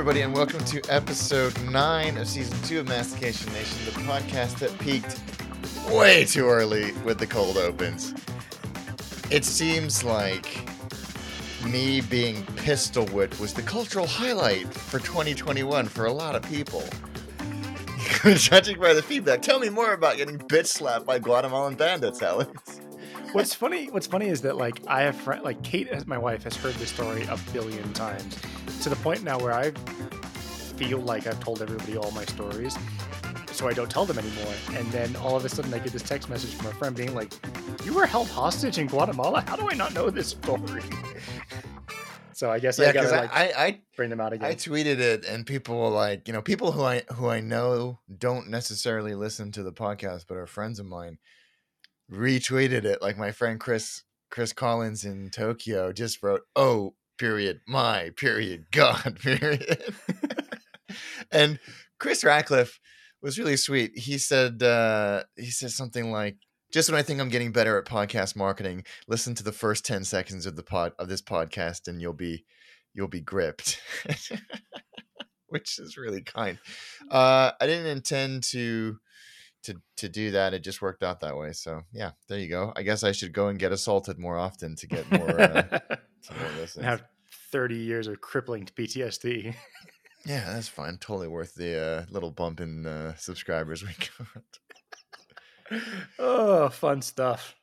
everybody, and welcome to episode nine of season two of Mastication Nation, the podcast that peaked way too early with the cold opens. It seems like me being pistol whipped was the cultural highlight for 2021 for a lot of people. Judging by the feedback, tell me more about getting bitch slapped by Guatemalan bandits, Alex. What's funny? What's funny is that like I have friend, like Kate, my wife, has heard this story a billion times, to the point now where I feel like I've told everybody all my stories, so I don't tell them anymore. And then all of a sudden, I get this text message from a friend being like, "You were held hostage in Guatemala. How do I not know this story?" so I guess Yeah, I gotta because like I, I, bring them out again. I tweeted it, and people were like, you know, people who I who I know don't necessarily listen to the podcast, but are friends of mine, retweeted it. Like my friend Chris Chris Collins in Tokyo just wrote, "Oh, period, my period, God, period," and Chris Ratcliffe was really sweet. He said uh, he said something like. Just when I think I'm getting better at podcast marketing, listen to the first 10 seconds of the pod of this podcast and you'll be you'll be gripped. Which is really kind. Uh I didn't intend to to to do that. It just worked out that way. So yeah, there you go. I guess I should go and get assaulted more often to get more uh, to more have 30 years of crippling PTSD. Yeah, that's fine. Totally worth the uh, little bump in uh, subscribers we got. oh, fun stuff.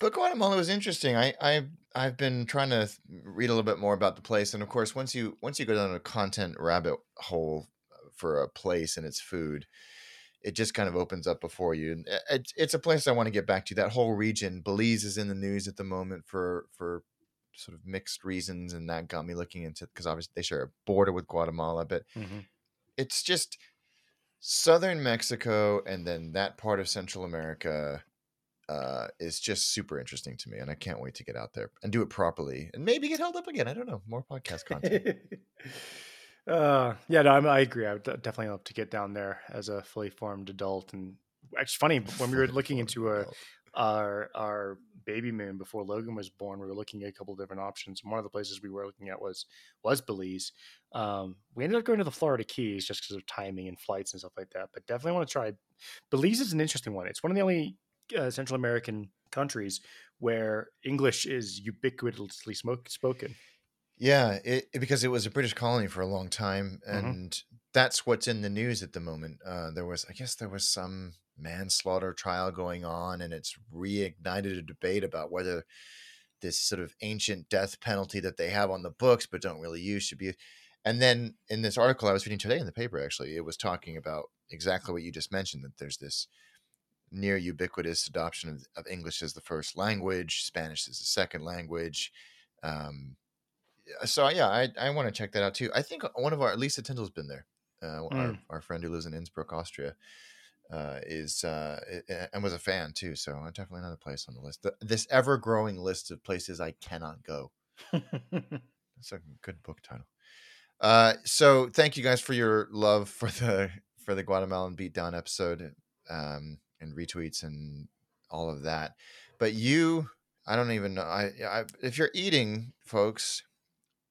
But Guatemala was interesting. I, I I've been trying to read a little bit more about the place, and of course, once you once you go down a content rabbit hole for a place and its food, it just kind of opens up before you. And it- It's it's a place I want to get back to. That whole region, Belize is in the news at the moment for for sort of mixed reasons, and that got me looking into because obviously they share a border with Guatemala, but Mhm. it's just southern Mexico and then that part of Central America uh, is just super interesting to me, and I can't wait to get out there and do it properly, and maybe get held up again. I don't know. More podcast content. uh, yeah, no, I'm, I agree. I would definitely love to get down there as a fully formed adult. And actually, funny when we were looking into a, our our baby moon before Logan was born, we were looking at a couple of different options. And one of the places we were looking at was was Belize. Um, we ended up going to the Florida Keys just because of timing and flights and stuff like that. But definitely want to try. Belize is an interesting one. It's one of the only uh, Central American countries where English is ubiquitously smoke, spoken. Yeah, it, it- because it was a British colony for a long time, Mhm. and that's what's in the news at the moment. Uh, there was, I guess, there was some manslaughter trial going on, and it's reignited a debate about whether this sort of ancient death penalty that they have on the books but don't really use should be. And then in this article I was reading today in the paper, actually, it was talking about exactly what you just mentioned that there's this near ubiquitous adoption of, of English as the first language, Spanish as the second language. Um, so yeah, I, I want to check that out too. I think one of our Lisa Tyndall's been there. Uh, our, Mm. our friend who lives in Innsbruck, Austria, uh, is uh, and was a fan too. So uh, definitely another place on the list. Th- this ever growing list of places I cannot go. That's a good book title. Uh, so thank you guys for your love for the for the Guatemalan beatdown episode, um, and retweets and all of that. But you, I don't even know. I, I if you're eating, folks,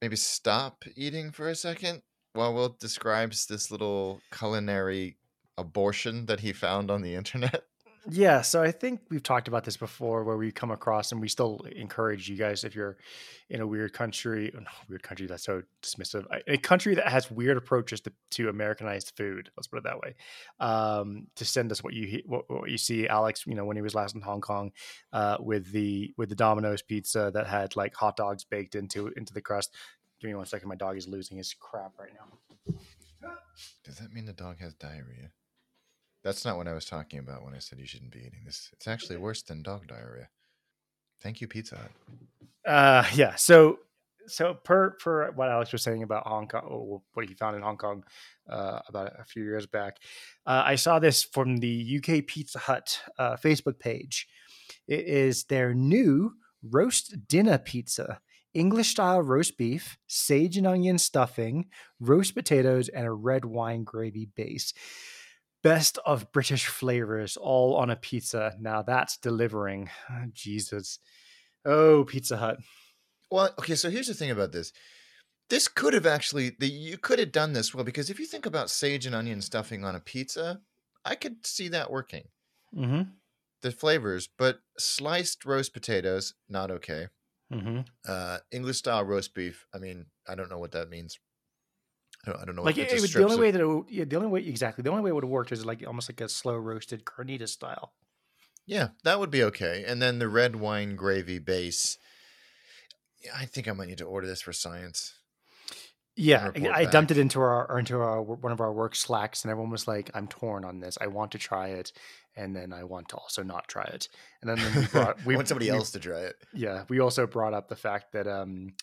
maybe stop eating for a second while Will describes this little culinary abortion that he found on the internet. Yeah, so I think we've talked about this before where we come across and we still encourage you guys if you're in a weird country, oh, weird country that's so dismissive, a- a country that has weird approaches to, to Americanized food, let's put it that way, um, to send us what you what, what you see Alex, you know, when he was last in Hong Kong uh, with the with the Domino's pizza that had like hot dogs baked into into the crust. Give me one second, my dog is losing his crap right now. Does that mean the dog has diarrhea? That's not what I was talking about when I said you shouldn't be eating this. It's actually worse than dog diarrhea. Thank you, Pizza Hut. Uh, yeah. So, so per per what Alex was saying about Hong Kong, or what he found in Hong Kong uh, about a few years back, uh, I saw this from the UK Pizza Hut uh, Facebook page. It is their new roast dinner pizza. English style roast beef, sage and onion stuffing, roast potatoes, and a red wine gravy base. Best of British flavors all on a pizza. Now that's delivering. Jesus. Oh, Pizza Hut. Well, okay, so here's the thing about this. this could have actually the, you could have done this well because if you think about sage and onion stuffing on a pizza, I could see that working. Mm-hmm. The flavors, but sliced roast potatoes, not okay. Mm-hmm. Uh, English style roast beef. I mean, I don't know what that means. I don't, I don't know. Like what- it, it the only of- way that it would, yeah, the only way exactly the only way it would have worked is like almost like a slow roasted carnitas style. Yeah, that would be okay. And then the red wine gravy base. Yeah, I think I might need to order this for science. Yeah, I dumped it into our or into our one of our work slacks, and everyone was like, "I'm torn on this. I want to try it, and then I want to also not try it." And then, then we brought we want somebody we- else to try it. Yeah, we also brought up the fact that um,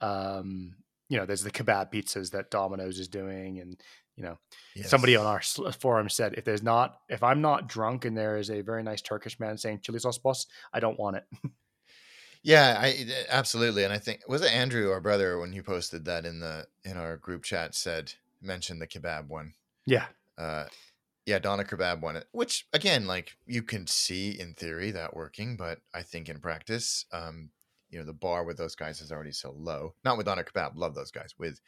um, you know, there's the kebab pizzas that Domino's is doing, and you know, somebody on our forum said, if there's not, if I'm not drunk and there is a very nice Turkish man saying chili sauce boss, I don't want it. Yeah, I absolutely, and I think was it Andrew, our brother, when you posted that in the in our group chat, said mentioned the kebab one. yeah, Uh, yeah, doner kebab one, which again, like you can see in theory that working, but I think in practice, um, you know, the bar with those guys is already so low. Not with doner kebab, love those guys with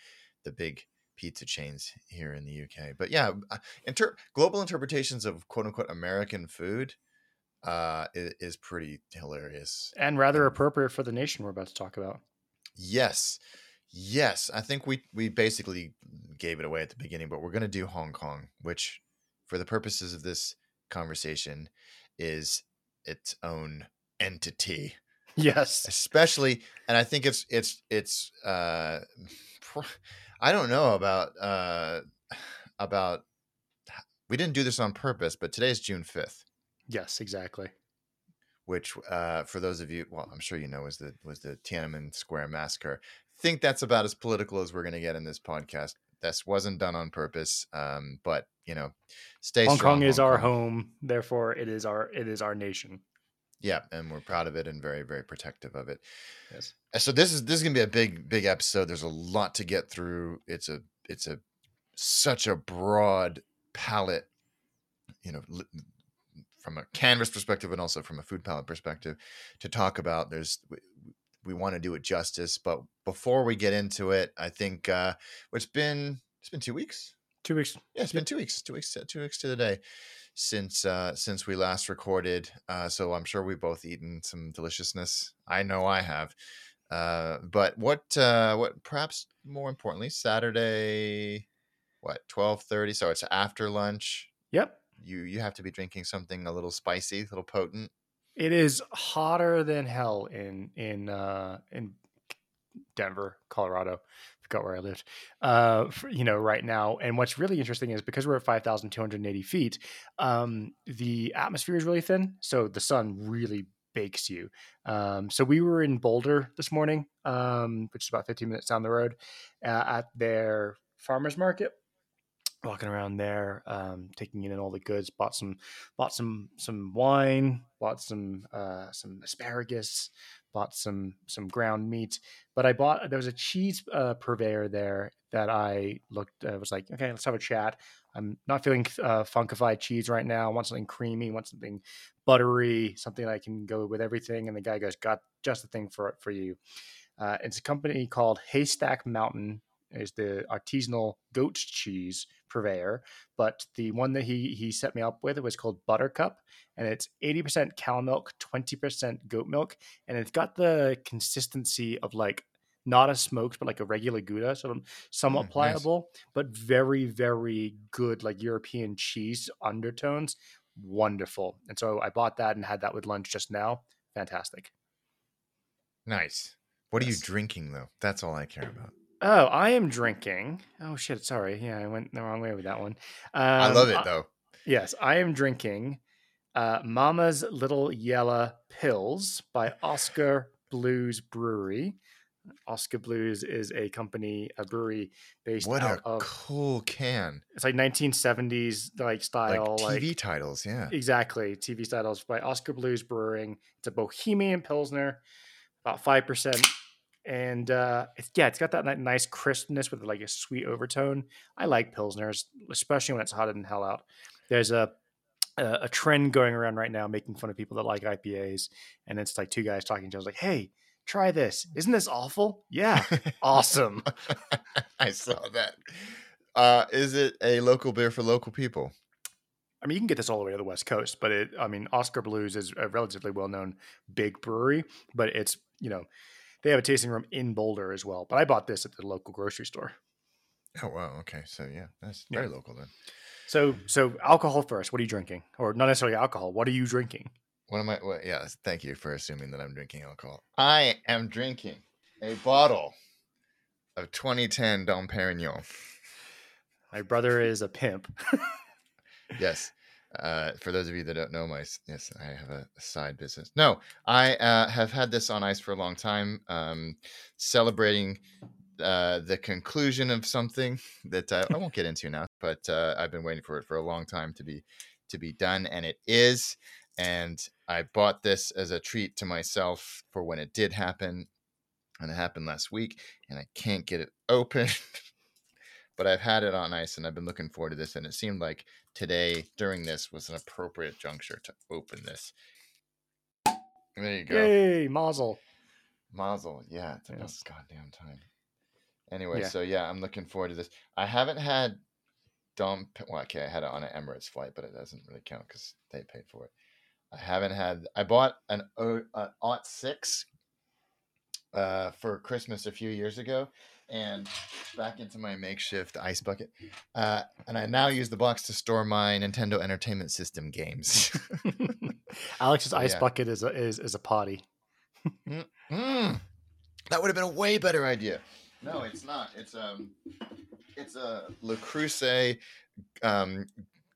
the big pizza chains here in the UK. But yeah, uh, inter- global interpretations of quote unquote American food uh, is, is pretty hilarious. and rather appropriate for the nation we're about to talk about. Yes. Yes. I think we we basically gave it away at the beginning, but we're going to do Hong Kong, which for the purposes of this conversation is its own entity. Yes, Especially and I think it's it's it's uh I don't know about uh about we didn't do this on purpose, but today is June 5th. yes, exactly. which uh, for those of you, well, I'm sure you know, was the was the Tiananmen Square massacre. Think that's about as political as we're going to get in this podcast. This wasn't done on purpose, um, but you know, stay. Hong strong, Kong is Hong our Kong. home, therefore it is our it is our nation. Yeah, and we're proud of it and very very protective of it. Yes. So this is this is gonna be a big big episode. There's a lot to get through. It's a it's a such a broad palette, you know, li- from a canvas perspective and also from a food palette perspective to talk about. There's we, we want to do it justice, but before we get into it, I think uh, it's been it's been two weeks. Two weeks. Yeah, it's been two weeks, two weeks, two weeks to the day since uh since we last recorded. Uh so I'm sure we've both eaten some deliciousness. I know I have. Uh but what uh what perhaps more importantly, Saturday what, twelve thirty? So it's after lunch. Yep. You you have to be drinking something a little spicy, a little potent. It is hotter than hell in in uh, in Denver, Colorado. Forgot where I lived. Uh, for, you know, right now. And what's really interesting is because we're at five thousand two hundred eighty feet, um, the atmosphere is really thin, so the sun really bakes you. Um, so we were in Boulder this morning, um, which is about fifteen minutes down the road, uh, at their farmers market. Walking around there, um, taking in all the goods. Bought some bought some some wine, bought some uh, some asparagus, bought some some ground meat. But I bought there was a cheese uh, purveyor there that I looked. I was like, okay, let's have a chat. I'm not feeling uh, funkified cheese right now. I want something creamy. Want something buttery, something I can go with everything. And the guy goes, got just the thing for for you. Uh, it's a company called Haystack Mountain. Is the artisanal goat cheese purveyor, but the one that he he set me up with was called Buttercup, and it's eighty percent cow milk, twenty percent goat milk, and it's got the consistency of like not a smoked, but like a regular Gouda, sort of somewhat Mm, nice. pliable, but very very good, like European cheese undertones. Wonderful, and so I bought that and had that with lunch just now. Fantastic. Nice. What are you drinking though? That's all I care about. Oh, I am drinking. Oh shit! Sorry, yeah, I went the wrong way with that one. Um, I love it though. Yes, I am drinking uh, Mama's Little Yellow Pills by Oskar Blues Brewery. Oskar Blues is a company, a brewery based What out a of. cool can. It's like 1970s like Like style, TV like, titles, yeah. exactly TV titles by Oskar Blues Brewing. It's a Bohemian Pilsner, about five percent, and uh, it's yeah, it's got that nice crispness with like a sweet overtone. I like pilsners, especially when it's hotter than hell out. There's a a, a trend going around right now making fun of people that like IPAs, and it's like two guys talking to each other like, "Hey, try this. Isn't this awful? Yeah, awesome. I saw that. Uh, is it a local beer for local people? I mean, you can get this all the way to the West Coast, but it, I mean, Oskar Blues is a relatively well known big brewery, but it's, you know, they have a tasting room in Boulder as well. But I bought this at the local grocery store. Oh, wow. Okay. So, yeah, that's Yeah. very local then. So, so alcohol first. What are you drinking? Or not necessarily alcohol. What are you drinking? What am I? What, yeah, thank you for assuming that I'm drinking alcohol. I am drinking a bottle of 2010 Dom Perignon. My brother is a pimp. Yes. Uh, for those of you that don't know, my yes, I have a side business. No, I uh, have had this on ice for a long time, um, celebrating uh, the conclusion of something that I, I won't get into now, but uh, I've been waiting for it for a long time to be to be done, and it is. And I bought this as a treat to myself for when it did happen, and it happened last week, and I can't get it open. but I've had it on ice, and I've been looking forward to this, and it seemed like today during this was an appropriate juncture to open this. There you go. Yay, Mazel. Mazel. Yeah, it's about goddamn time. Anyway, Yeah. so yeah, I'm looking forward to this. I haven't had Dom. Well, okay, I had it on an Emirates flight, but it doesn't really count because they paid for it. I haven't had. I bought an O an Ot six uh, for Christmas a few years ago, and back into my makeshift ice bucket. Uh, and I now use the box to store my Nintendo Entertainment System games. Alex's ice yeah. bucket is a, is is a potty. Mm, that would have been a way better idea. No, it's not. It's um, it's a Le Creuset um,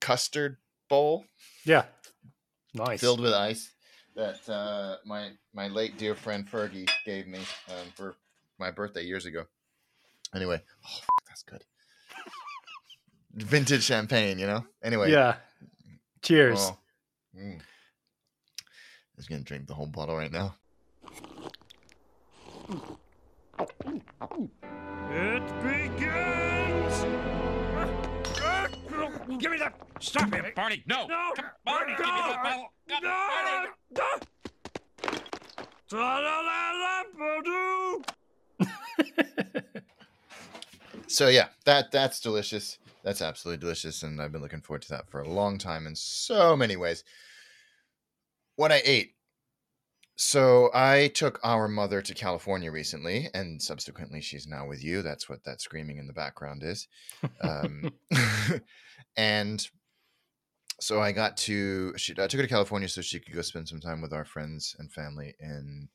custard bowl Yeah, nice. filled with ice that uh, my my late dear friend Fergie gave me um, for my birthday years ago. Anyway, oh, f- that's good. Vintage champagne, you know. Anyway, Yeah. Cheers. well, mm. I'm just gonna drink the whole bottle right now. It begins! Give me that! Stop it! Barney, no! No! Come, Barney, give me that bottle! Come, Barney! So yeah, that that's delicious. That's absolutely delicious, and I've been looking forward to that for a long time in so many ways. What I ate. So I took our mother to California recently, and subsequently she's now with you. That's what that screaming in the background is. Um, and so I got to she I took her to California so she could go spend some time with our friends and family in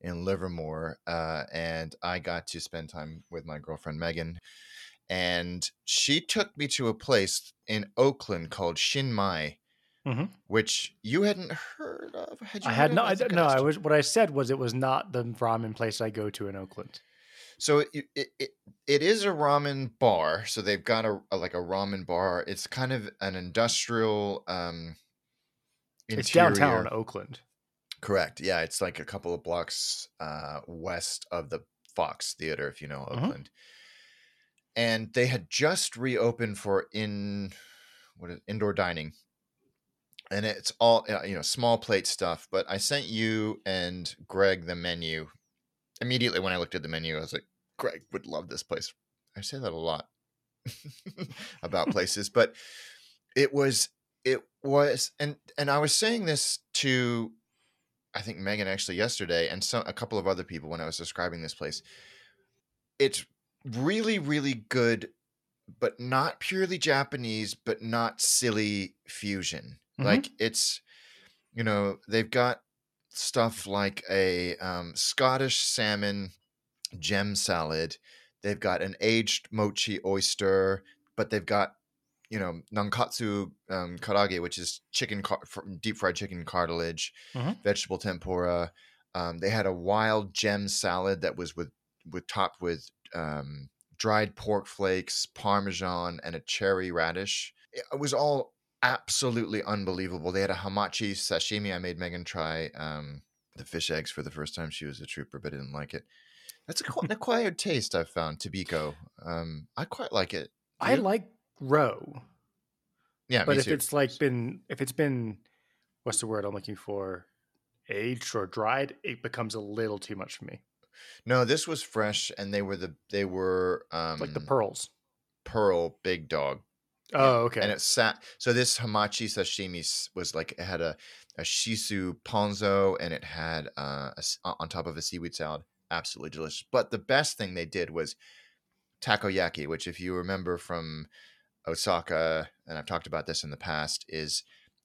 in Livermore, uh, and I got to spend time with my girlfriend Megan, and she took me to a place in Oakland called Shin Mai, Mhm. which you hadn't heard of. Had you I had of? no, I, no. I was what I said was it was not the ramen place I go to in Oakland. So it, it it it is a ramen bar. So they've got a, a- like a ramen bar. It's kind of an industrial um It's downtown interior- Oakland. Correct. Yeah, it's like a couple of blocks uh west of the Fox Theater, if you know Mhm. Oakland. And they had just reopened for in what is indoor dining. And it's all uh, you know, small plate stuff. But I sent you and Greg the menu. Immediately when I looked at the menu, I was like, Greg would love this place. I say that a lot about places, but it was it was and and I was saying this to I think Megan actually yesterday and some a couple of other people when I was describing this place. It's really really good but not purely Japanese but not silly fusion. Mhm. Like it's you know, they've got stuff like a um, Scottish salmon gem salad. They've got an aged mochi oyster, but they've got you know nankotsu um, karaage, which is chicken car- deep fried chicken cartilage, Mhm. vegetable tempura. Um, they had a wild gem salad that was with with topped with um, dried pork flakes, parmesan, and a cherry radish. It was all absolutely unbelievable. They had a hamachi sashimi. I made Megan try um, the fish eggs for the first time. She was a trooper, but didn't like it. That's a, an acquired taste I've found. Tobiko. Um, I quite like it. I like roe, Yeah, but if too. it's like been if it's been what's the word I'm looking for? aged or dried, it becomes a little too much for me. No, this was fresh, and they were the they were um Like the pearls. pearl big dog, Oh, okay. and it sat. So this hamachi sashimi was like it had a a shiso ponzu, and it had uh a on top of a seaweed salad. Absolutely delicious. But the best thing they did was takoyaki, which if you remember from Osaka, and I've talked about this in the past, is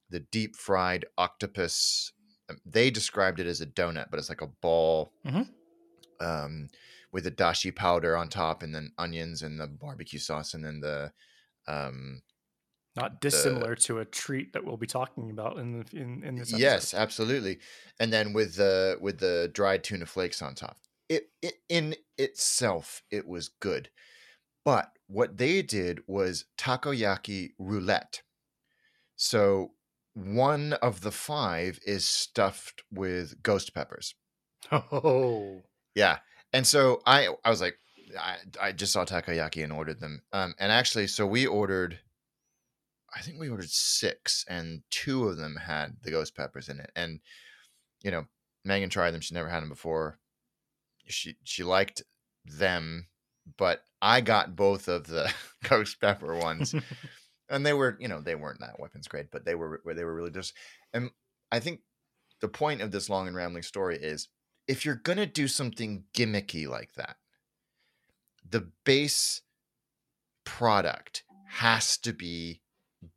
the deep fried octopus. um, They described it as a donut, but it's like a ball Mhm. um, with a dashi powder on top, and then onions and the barbecue sauce, and then the um, Not dissimilar to a treat that we'll be talking about in the in, in this episode. yes, absolutely, and then with the with the dried tuna flakes on top. It, it in itself it was good, but what they did was takoyaki roulette. So one of the five is stuffed with ghost peppers. Oh. Yeah. And so I I was like, I, I just saw takoyaki and ordered them. Um, and actually, so we ordered, I think we ordered six, and two of them had the ghost peppers in it. And you know, Megan tried them; she never had them before. She she liked them, but I got both of the ghost pepper ones, and they were you know they weren't that weapons grade, but they were they were really just. And I think the point of this long and rambling story is if you're gonna do something gimmicky like that, the base product has to be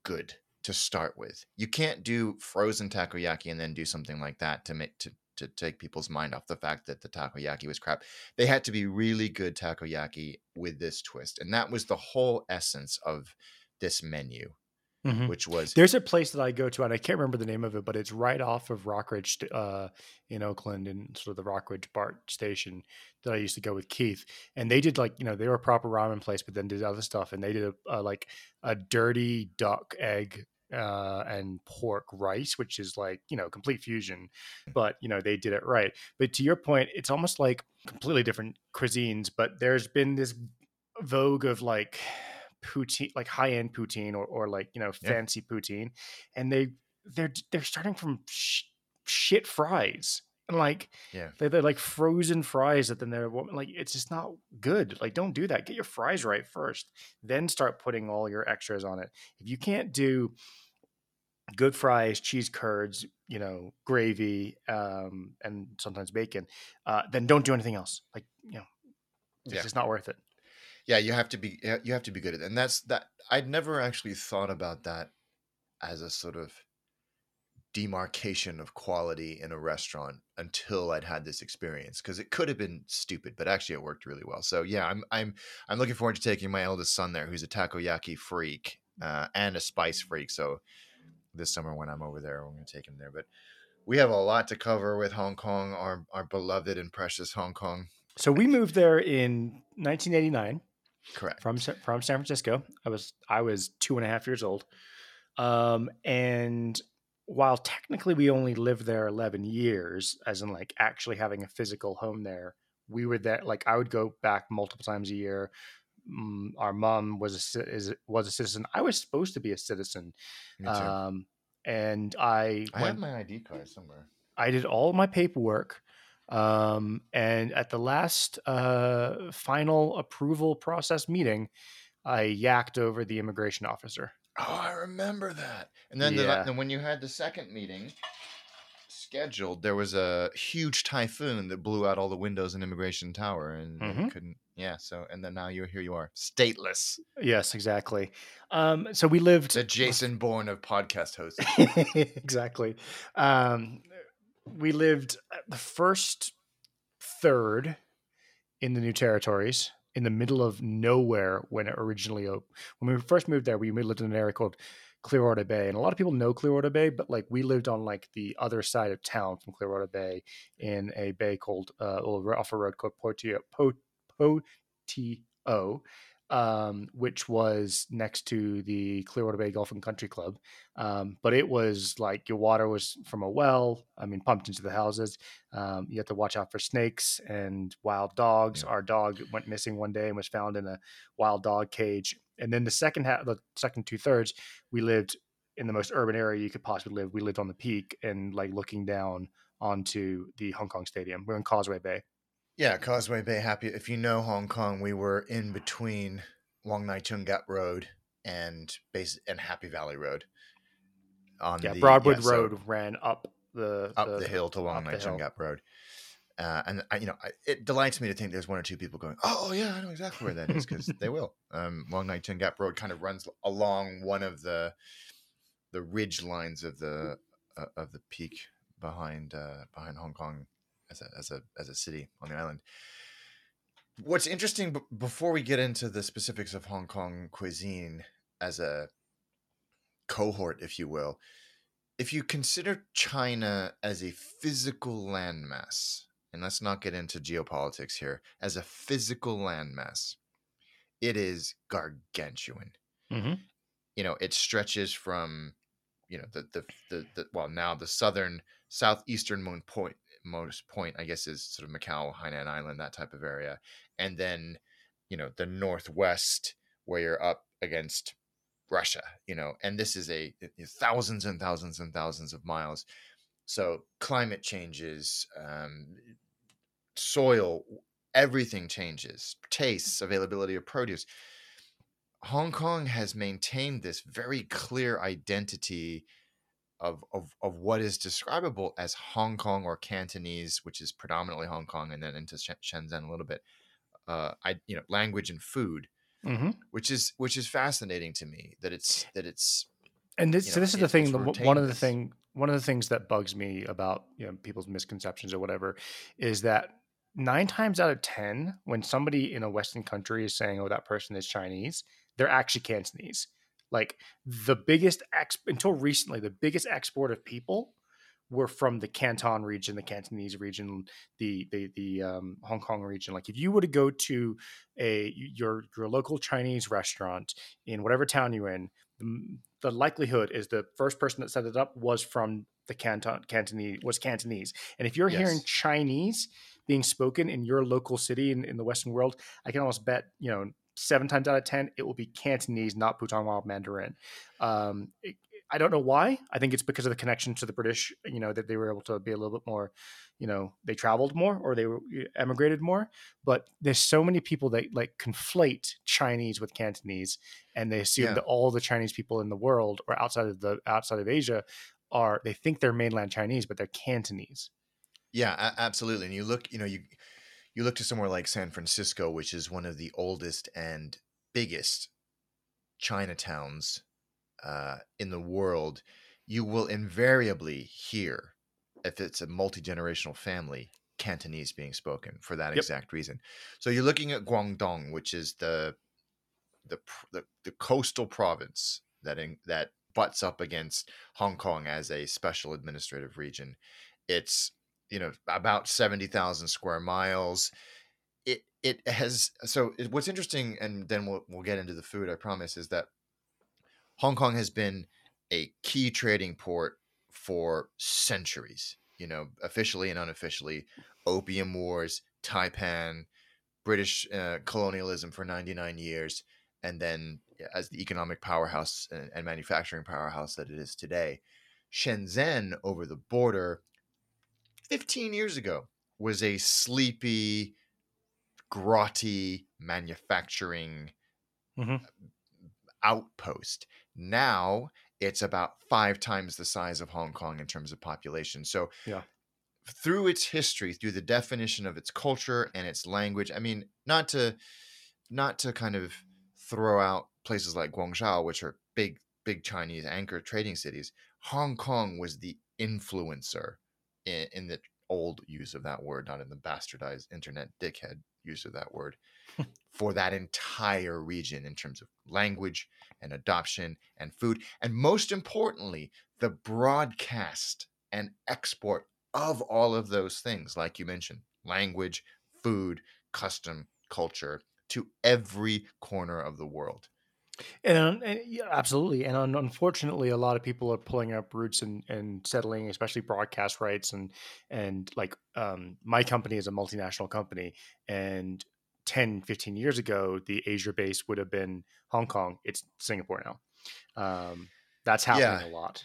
good to start with. You can't do frozen takoyaki and then do something like that to make to to take people's mind off the fact that the takoyaki was crap. They had to be really good takoyaki with this twist. And that was the whole essence of this menu, Mhm. which was There's a place that I go to, and I can't remember the name of it, but it's right off of Rockridge uh, in Oakland, and sort of the Rockridge BART station that I used to go with Keith. And they did like you know they were a proper ramen place, but then did other stuff, and they did a, a like a dirty duck egg uh, and pork rice, which is like you know complete fusion, but you know they did it right. But to your point, it's almost like completely different cuisines, but there's been this vogue of like poutine like high end poutine or, or like you know Yeah. fancy poutine and they they're they're starting from sh- shit fries and like Yeah. they're, they're like frozen fries that then they're like it's just not good like don't do that get your fries right first then start putting all your extras on it if you can't do good fries cheese curds you know gravy um and sometimes bacon uh then don't do anything else like you know it's Yeah. just not worth it yeah you have to be you have to be good at it and that's that i'd never actually thought about that as a sort of demarcation of quality in a restaurant until i'd had this experience because it could have been stupid but actually it worked really well. So yeah i'm i'm i'm looking forward to taking my eldest son there who's a takoyaki freak uh, and a spice freak. So this summer when i'm over there we're going to take him there. But we have a lot to cover with hong kong our our beloved and precious hong kong. So we moved there in 1989 correct. from from San Francisco. I was I was two and a half years old, um, and while technically we only lived there eleven years, as in like actually having a physical home there, we were there. Like I would go back multiple times a year. Mm, our mom was a, is was a citizen. I was supposed to be a citizen, um, and I i went have my id card somewhere I did all my paperwork. Um, and at the last uh, final approval process meeting, I yacked over the immigration officer. Oh, I remember that. And then, the, Yeah. then when you had the second meeting scheduled, there was a huge typhoon that blew out all the windows in Immigration Tower, and Mhm. couldn't. Yeah. So, and then now you're here. You are stateless. Yes, exactly. Um, so we lived The Jason Bourne of podcast hosts. exactly. Um, we lived the first third in the new territories in the middle of nowhere when it originally opened. When we first moved there, we lived in an area called Clearwater Bay, and a lot of people know Clearwater Bay, but like we lived on like the other side of town from Clearwater Bay in a bay called uh, off a road called Portio, Po- Potio, um, which was next to the Clearwater Bay Golf and Country Club. Um, but it was like your water was from a well. I mean, pumped into the houses. Um, you had to watch out for snakes and wild dogs. Yeah. Our dog went missing one day and was found in a wild dog cage. And then the second half, the second two thirds, we lived in the most urban area you could possibly live. We lived on the peak and like looking down onto the Hong Kong Stadium. We're in Causeway Bay. Yeah, Causeway Bay. Happy if you know Hong Kong, we were in between Wong Nai Chung Gap Road and base and Happy Valley Road. On Yeah, the, Broadwood yeah, so Road ran up the up the, hill to Wong Nai the Chung. Gap Road. Uh, and I, you know, I, it delights me to think there's one or two people going, "Oh yeah, I know exactly where that is," because they will. Um, Wong Nai Chung Gap Road kind of runs along one of the the ridge lines of the uh, of the peak behind uh, behind Hong Kong as a as a as a city on the island. What's interesting b- before we get into the specifics of Hong Kong cuisine as a cohort, if you will, if you consider China as a physical landmass, and let's not get into geopolitics here, as a physical landmass, it is gargantuan Mm-hmm. you know it stretches from you know the the the, the well now the southern southeasternmost point most point i guess is sort of macau hainan island that type of area. And then you know the northwest where you're up against russia you know and this is a thousands and thousands and thousands of miles. So climate changes um, soil everything changes tastes availability of produce. Hong Kong has maintained this very clear identity of, of of what is describable as Hong Kong or Cantonese, which is predominantly Hong Kong, and then into Shenzhen a little bit. Uh, I you know language and food, Mm-hmm. which is which is fascinating to me that it's that it's And this, you so this is the thing. The, one of the thing, one of the things that bugs me about you know people's misconceptions or whatever is that nine times out of ten, when somebody in a Western country is saying, "Oh, that person is Chinese," they're actually Cantonese. Like the biggest ex until recently, the biggest export of people were from the Canton region, the Cantonese region, the the the um, Hong Kong region. Like if you were to go to a your your local Chinese restaurant in whatever town you're in, the, the likelihood is the first person that set it up was from the Canton Cantonese was Cantonese. And if you're hearing Chinese being spoken in your local city in, in the Western world, I can almost bet you know seven times out of ten it will be Cantonese, not Putonghua Mandarin. Um, it- I don't know why. I think it's because of the connection to the British. You know that they were able to be a little bit more. You know, they traveled more or they were emigrated more. But there's so many people that like conflate Chinese with Cantonese, and they assume Yeah. that all the Chinese people in the world or outside of the outside of Asia are they think they're mainland Chinese, but they're Cantonese. Yeah, absolutely. And you look, you know, you you look to somewhere like San Francisco, which is one of the oldest and biggest Chinatowns uh, in the world. You will invariably hear, if it's a multi generational family, Cantonese being spoken for that Yep. exact reason. So you're looking at Guangdong, which is the the the, the coastal province that in, that butts up against Hong Kong as a special administrative region. It's you know about 70,000 square miles. It it has so it, what's interesting and then we'll we'll get into the food I promise is that Hong Kong has been a key trading port for centuries, you know, officially and unofficially. Opium Wars, Taipan, British uh, colonialism for 99 years, and then as the economic powerhouse and, and manufacturing powerhouse that it is today. Shenzhen over the border 15 years ago was a sleepy, grotty manufacturing Mhm. outpost. Now it's about five times the size of Hong Kong in terms of population. So, Yeah. through its history, through the definition of its culture and its language, I mean, not to not to kind of throw out places like Guangzhou, which are big, big Chinese anchor trading cities. Hong Kong was the influencer in, in the old use of that word, not in the bastardized internet dickhead use of that word, for that entire region in terms of language and adoption and food. And most importantly, the broadcast and export of all of those things, like you mentioned language, food, custom, culture to every corner of the world. And, and yeah, absolutely, and un- unfortunately, a lot of people are pulling up roots and, and settling, especially broadcast rights and and like um, my company is a multinational company, and 10, 15 years ago, the Asia base would have been Hong Kong. It's Singapore now. Um, that's happening a lot.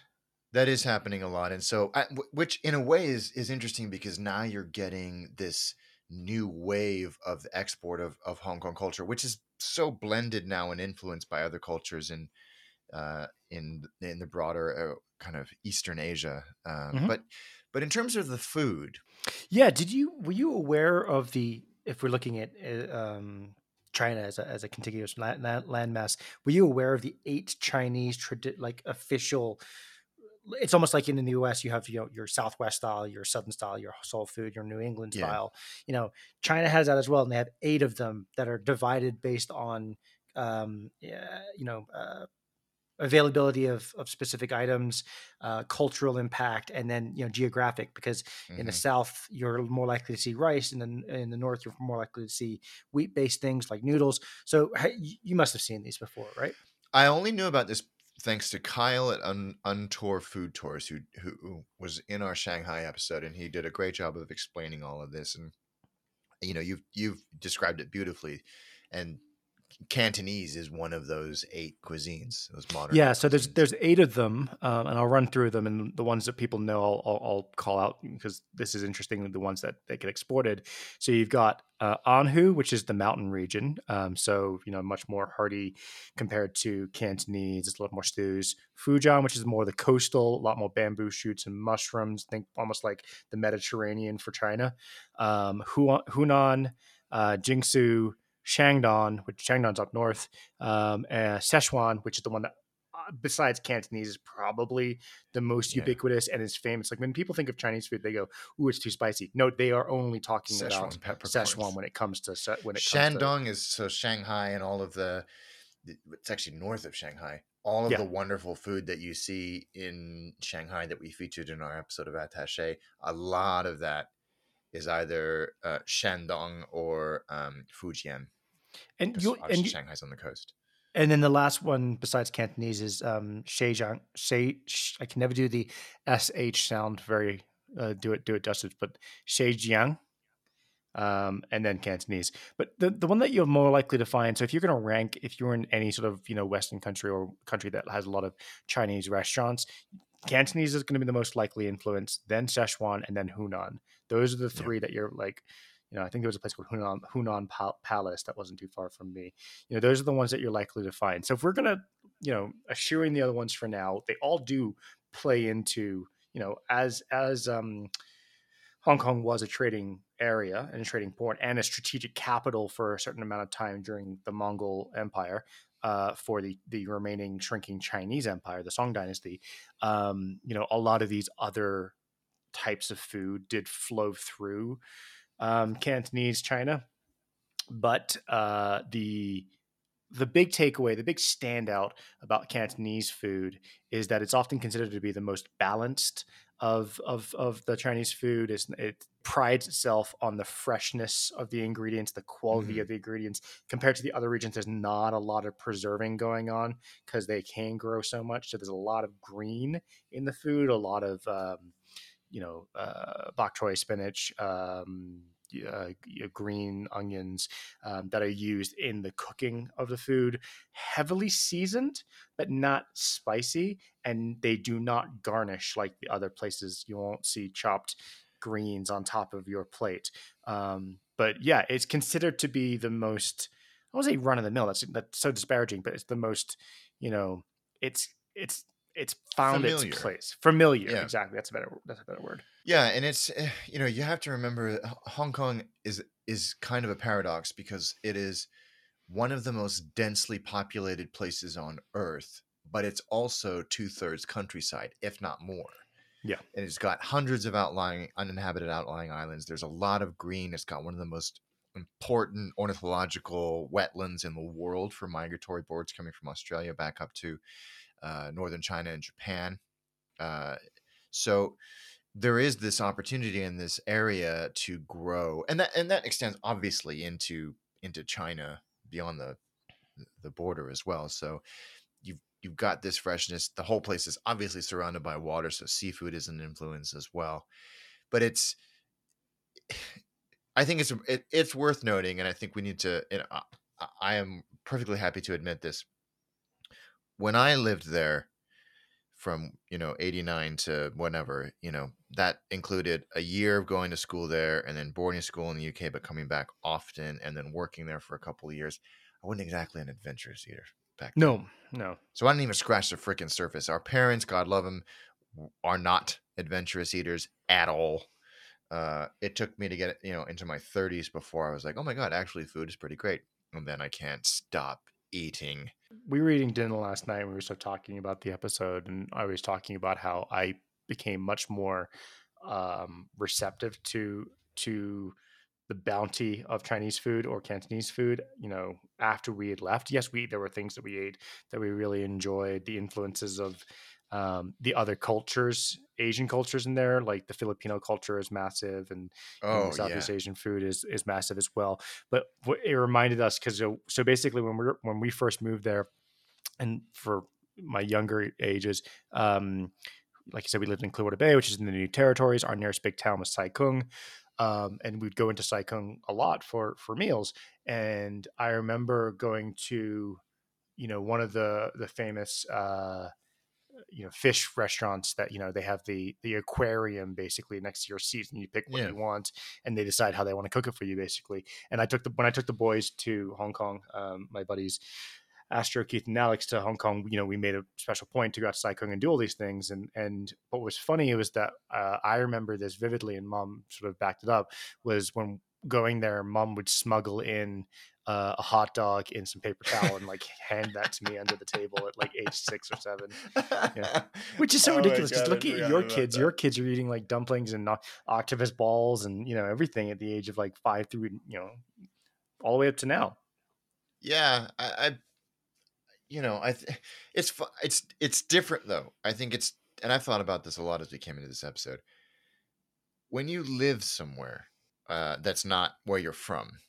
That is happening a lot, and so I, w- which in a way is is interesting because now you're getting this new wave of the export of, of Hong Kong culture, which is so blended now and influenced by other cultures in uh, in in the broader uh, kind of Eastern Asia. Um, Mhm. But but in terms of the food, Yeah. Did you were you aware of the if we're looking at uh, um, China as a as a contiguous land, landmass? Were you aware of the eight Chinese tradi- like official? It's almost like in the U.S. you have you know your Southwest style, your Southern style, your soul food, your New England Yeah. style. You know, China has that as well, and they have eight of them that are divided based on um, yeah, you know. Uh, availability of, of specific items uh, cultural impact and then you know geographic because in the Mhm. south you're more likely to see rice and then in the north you're more likely to see wheat based things like noodles so you must have seen these before right I only knew about this thanks to Kyle at Un- Untour Food Tours, who who was in our Shanghai episode, and he did a great job of explaining all of this. And you know, you've you've described it beautifully, and Cantonese is one of those eight cuisines, those modern. yeah so there's cuisines. there's eight of them um, and i'll run through them and the ones that people know i'll, I'll, I'll call out because this is interesting the ones that, that get exported so you've got uh, Anhui which is the mountain region um, so you know much more hearty compared to cantonese it's a lot more stews fujian which is more the coastal a lot more bamboo shoots and mushrooms think almost like the mediterranean for china um, hunan uh, Jiangsu Shandong, which Shandong's up north, um, and Szechuan, which is the one that, uh, besides Cantonese, is probably the most Yeah. ubiquitous and is famous. Like when people think of Chinese food, they go, "Ooh, it's too spicy." No, they are only talking about Szechuan peppercorns. Szechuan when it comes to when it comes to Shandong is so Shanghai and all of the. It's actually north of Shanghai. All of Yeah. the wonderful food that you see in Shanghai that we featured in our episode of Attaché, a lot of that is either uh, Shandong or um, Fujian. and you and Shanghai's on the coast. and then the last one besides Cantonese is um Zhejiang. She, I can never do the sh sound very uh, do it do it justice, but Zhejiang. Um, and then Cantonese, but the, the one that you're more likely to find. So if you're going to rank, if you're in any sort of you know Western country or country that has a lot of Chinese restaurants, Cantonese is going to be the most likely influence, then Szechuan, and then Hunan. Those are the Yeah. three that you're like, you know, I think there was a place called Hunan Hunan Pal- Palace that wasn't too far from me. You know, those are the ones that you're likely to find. So if we're gonna, you know, eschewing the other ones for now, they all do play into, you know, as as um Hong Kong was a trading area and a trading port and a strategic capital for a certain amount of time during the Mongol Empire. Uh, for the the remaining shrinking Chinese Empire, the Song Dynasty, um, you know, a lot of these other types of food did flow through um, Cantonese China, but uh, the the big takeaway, the big standout about Cantonese food is that it's often considered to be the most balanced of of of the Chinese food. It's, it prides itself on the freshness of the ingredients, the quality Mhm. of the ingredients. Compared to the other regions, there's not a lot of preserving going on because they can grow so much. So there's a lot of green in the food, a lot of um, you know uh, bok choy spinach. Um, uh, green onions um, that are used in the cooking of the food, heavily seasoned, but not spicy. And they do not garnish like the other places. You won't see chopped greens on top of your plate. Um, but yeah, it's considered to be the most, I won't say run of the mill. That's, that's so disparaging, but it's the most, you know, it's, it's, it's found Familiar. its place. Familiar, Yeah. exactly. That's a better. That's a better word. Yeah, and it's eh, you know you have to remember Hong Kong is is kind of a paradox because it is one of the most densely populated places on Earth, but it's also two thirds countryside, if not more. Yeah. and it's got hundreds of outlying uninhabited outlying islands. There's a lot of green. It's got one of the most important ornithological wetlands in the world for migratory birds coming from Australia back up to uh, northern China and Japan. Uh, so there is this opportunity in this area to grow, and that and that extends obviously into into China beyond the the border as well. So you've got this freshness. The whole place is obviously surrounded by water, so seafood is an influence as well. But it's I think it's it, it's worth noting, and I think we need to. I, I am perfectly happy to admit this. When I lived there from you know 89 to whatever you know that included a year of going to school there and then boarding school in the uk but coming back often and then working there for a couple of years i wasn't exactly an adventurous eater back then. No, no. so i didn't even scratch the freaking surface our parents god love them are not adventurous eaters at all uh, it took me to get you know into my 30s before i was like oh my god actually food is pretty great and then i can't stop eating we were eating dinner last night and we were still talking about the episode and i was talking about how i became much more um, receptive to to the bounty of chinese food or cantonese food you know after we had left yes we there were things that we ate that we really enjoyed the influences of um, the other cultures asian cultures in there like the filipino culture is massive and oh Southeast yeah Asian food is is massive as well. But what it reminded us because so, so basically when we when we first moved there, and for my younger ages, um, like I said, we lived in Clearwater Bay, which is in the New Territories. Our nearest big town was Sai Kung, um, and we'd go into Sai Kung a lot for for meals. And I remember going to, you know, one of the the famous. Uh, you know fish restaurants that you know they have the the aquarium basically next to your seats and you pick what Yeah. you want and they decide how they want to cook it for you basically and i took the when i took the boys to hong kong um, my buddies astro keith and alex to hong kong you know we made a special point to go out to sai kung and do all these things and and what was funny was that uh, i remember this vividly and mom sort of backed it up was when going there mom would smuggle in uh, a hot dog in some paper towel and like hand that to me under the table at like age six or seven yeah. which is so Oh ridiculous because I look at your kids that. your kids are eating like dumplings and octopus balls and you know everything at the age of like five through you know all the way up to now yeah I, I you know i th- it's it's it's different though. I think it's and i've thought about this a lot as we came into this episode. When you live somewhere uh that's not where you're from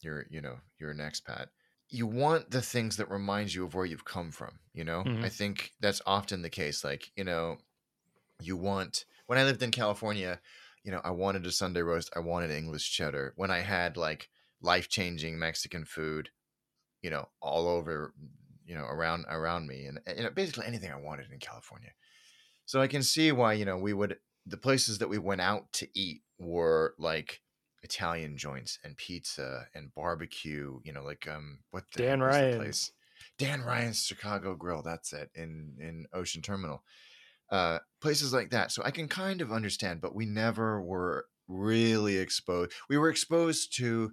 you're you know you're an expat you want the things that remind you of where you've come from you know? Mhm. i think that's often the case like you know you want when i lived in california you know i wanted a sunday roast i wanted english cheddar. When i had like life-changing mexican food you know all over you know around around me and, you know, basically anything i wanted in california. So i can see why you know we would the places that we went out to eat were like italian joints and pizza and barbecue you know like um what the Dan Ryan's. place? Dan ryan's chicago grill that's it in in ocean terminal. Uh places like that. So i can kind of understand but we never were really exposed we were exposed to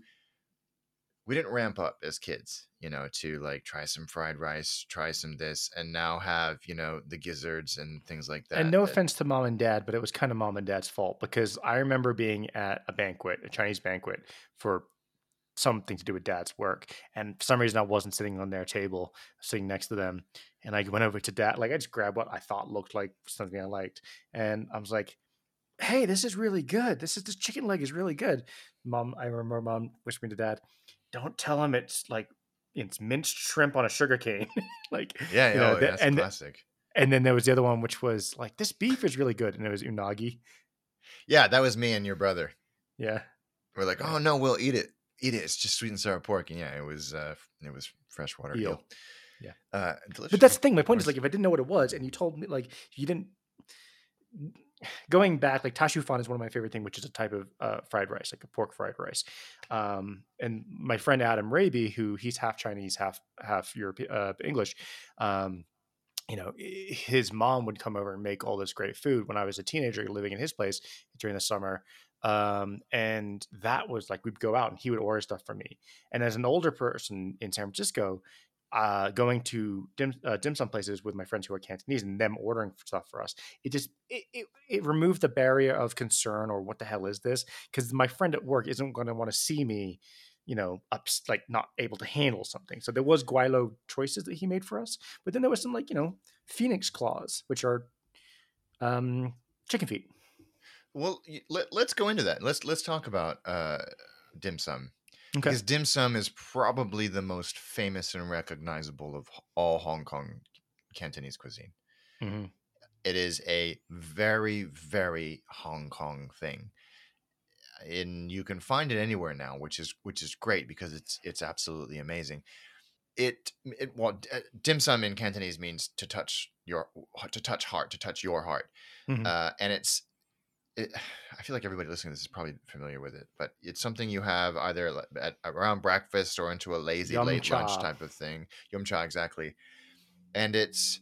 we didn't ramp up as kids, you know, to like try some fried rice, try some this, and now have, you know, the gizzards and things like that. and no that- offense to mom and dad but it was kind of mom and dad's fault because i remember being at a banquet a chinese banquet for something to do with dad's work and for some reason i wasn't sitting on their table sitting next to them and i went over to dad like i just grabbed what i thought looked like something i liked and i was like hey this is really good this is this chicken leg is really good mom i remember mom whispering to dad don't tell him it's like it's minced shrimp on a sugar cane like Yeah, you yeah, know, oh, and classic. and then there was the other one which was like this beef is really good and it was unagi Yeah, that was me and your brother. yeah We're like, oh no, we'll eat it. Eat it. It's just sweet and sour pork. And yeah, it was uh it was freshwater Eel. eel. Yeah. Uh delicious. but that's the thing my point is like if i didn't know what it was and you told me like you didn't going back like tashu fan is one of my favorite things which is a type of uh, fried rice like a pork fried rice. Um, and my friend adam raby who he's half chinese half half european uh, english um, you know his mom would come over and make all this great food when i was a teenager living in his place during the summer. Um, and that was like we'd go out and he would order stuff for me. And as an older person in san francisco uh, going to dim, uh, dim sum places with my friends who are Cantonese and them ordering stuff for us. It just it, it, it removed the barrier of concern or what the hell is this? Because my friend at work isn't going to want to see me, you know, up like not able to handle something. So there was gweilo choices that he made for us, but then there was some like you know phoenix claws, which are um, chicken feet. Well, let, let's go into that. Let's let's talk about uh dim sum. Okay. Because dim sum is probably the most famous and recognizable of all Hong Kong Cantonese cuisine. hmm It is a very, very Hong Kong thing. And you can find it anywhere now, which is which is great because it's it's absolutely amazing. it it well uh, dim sum in Cantonese means to touch your to touch heart to touch your heart, Mhm. uh, and it's. It, I feel like everybody listening to this is probably familiar with it, but it's something you have either at, around breakfast or into a lazy Yum late lunch type of thing. Yum cha, exactly. And it's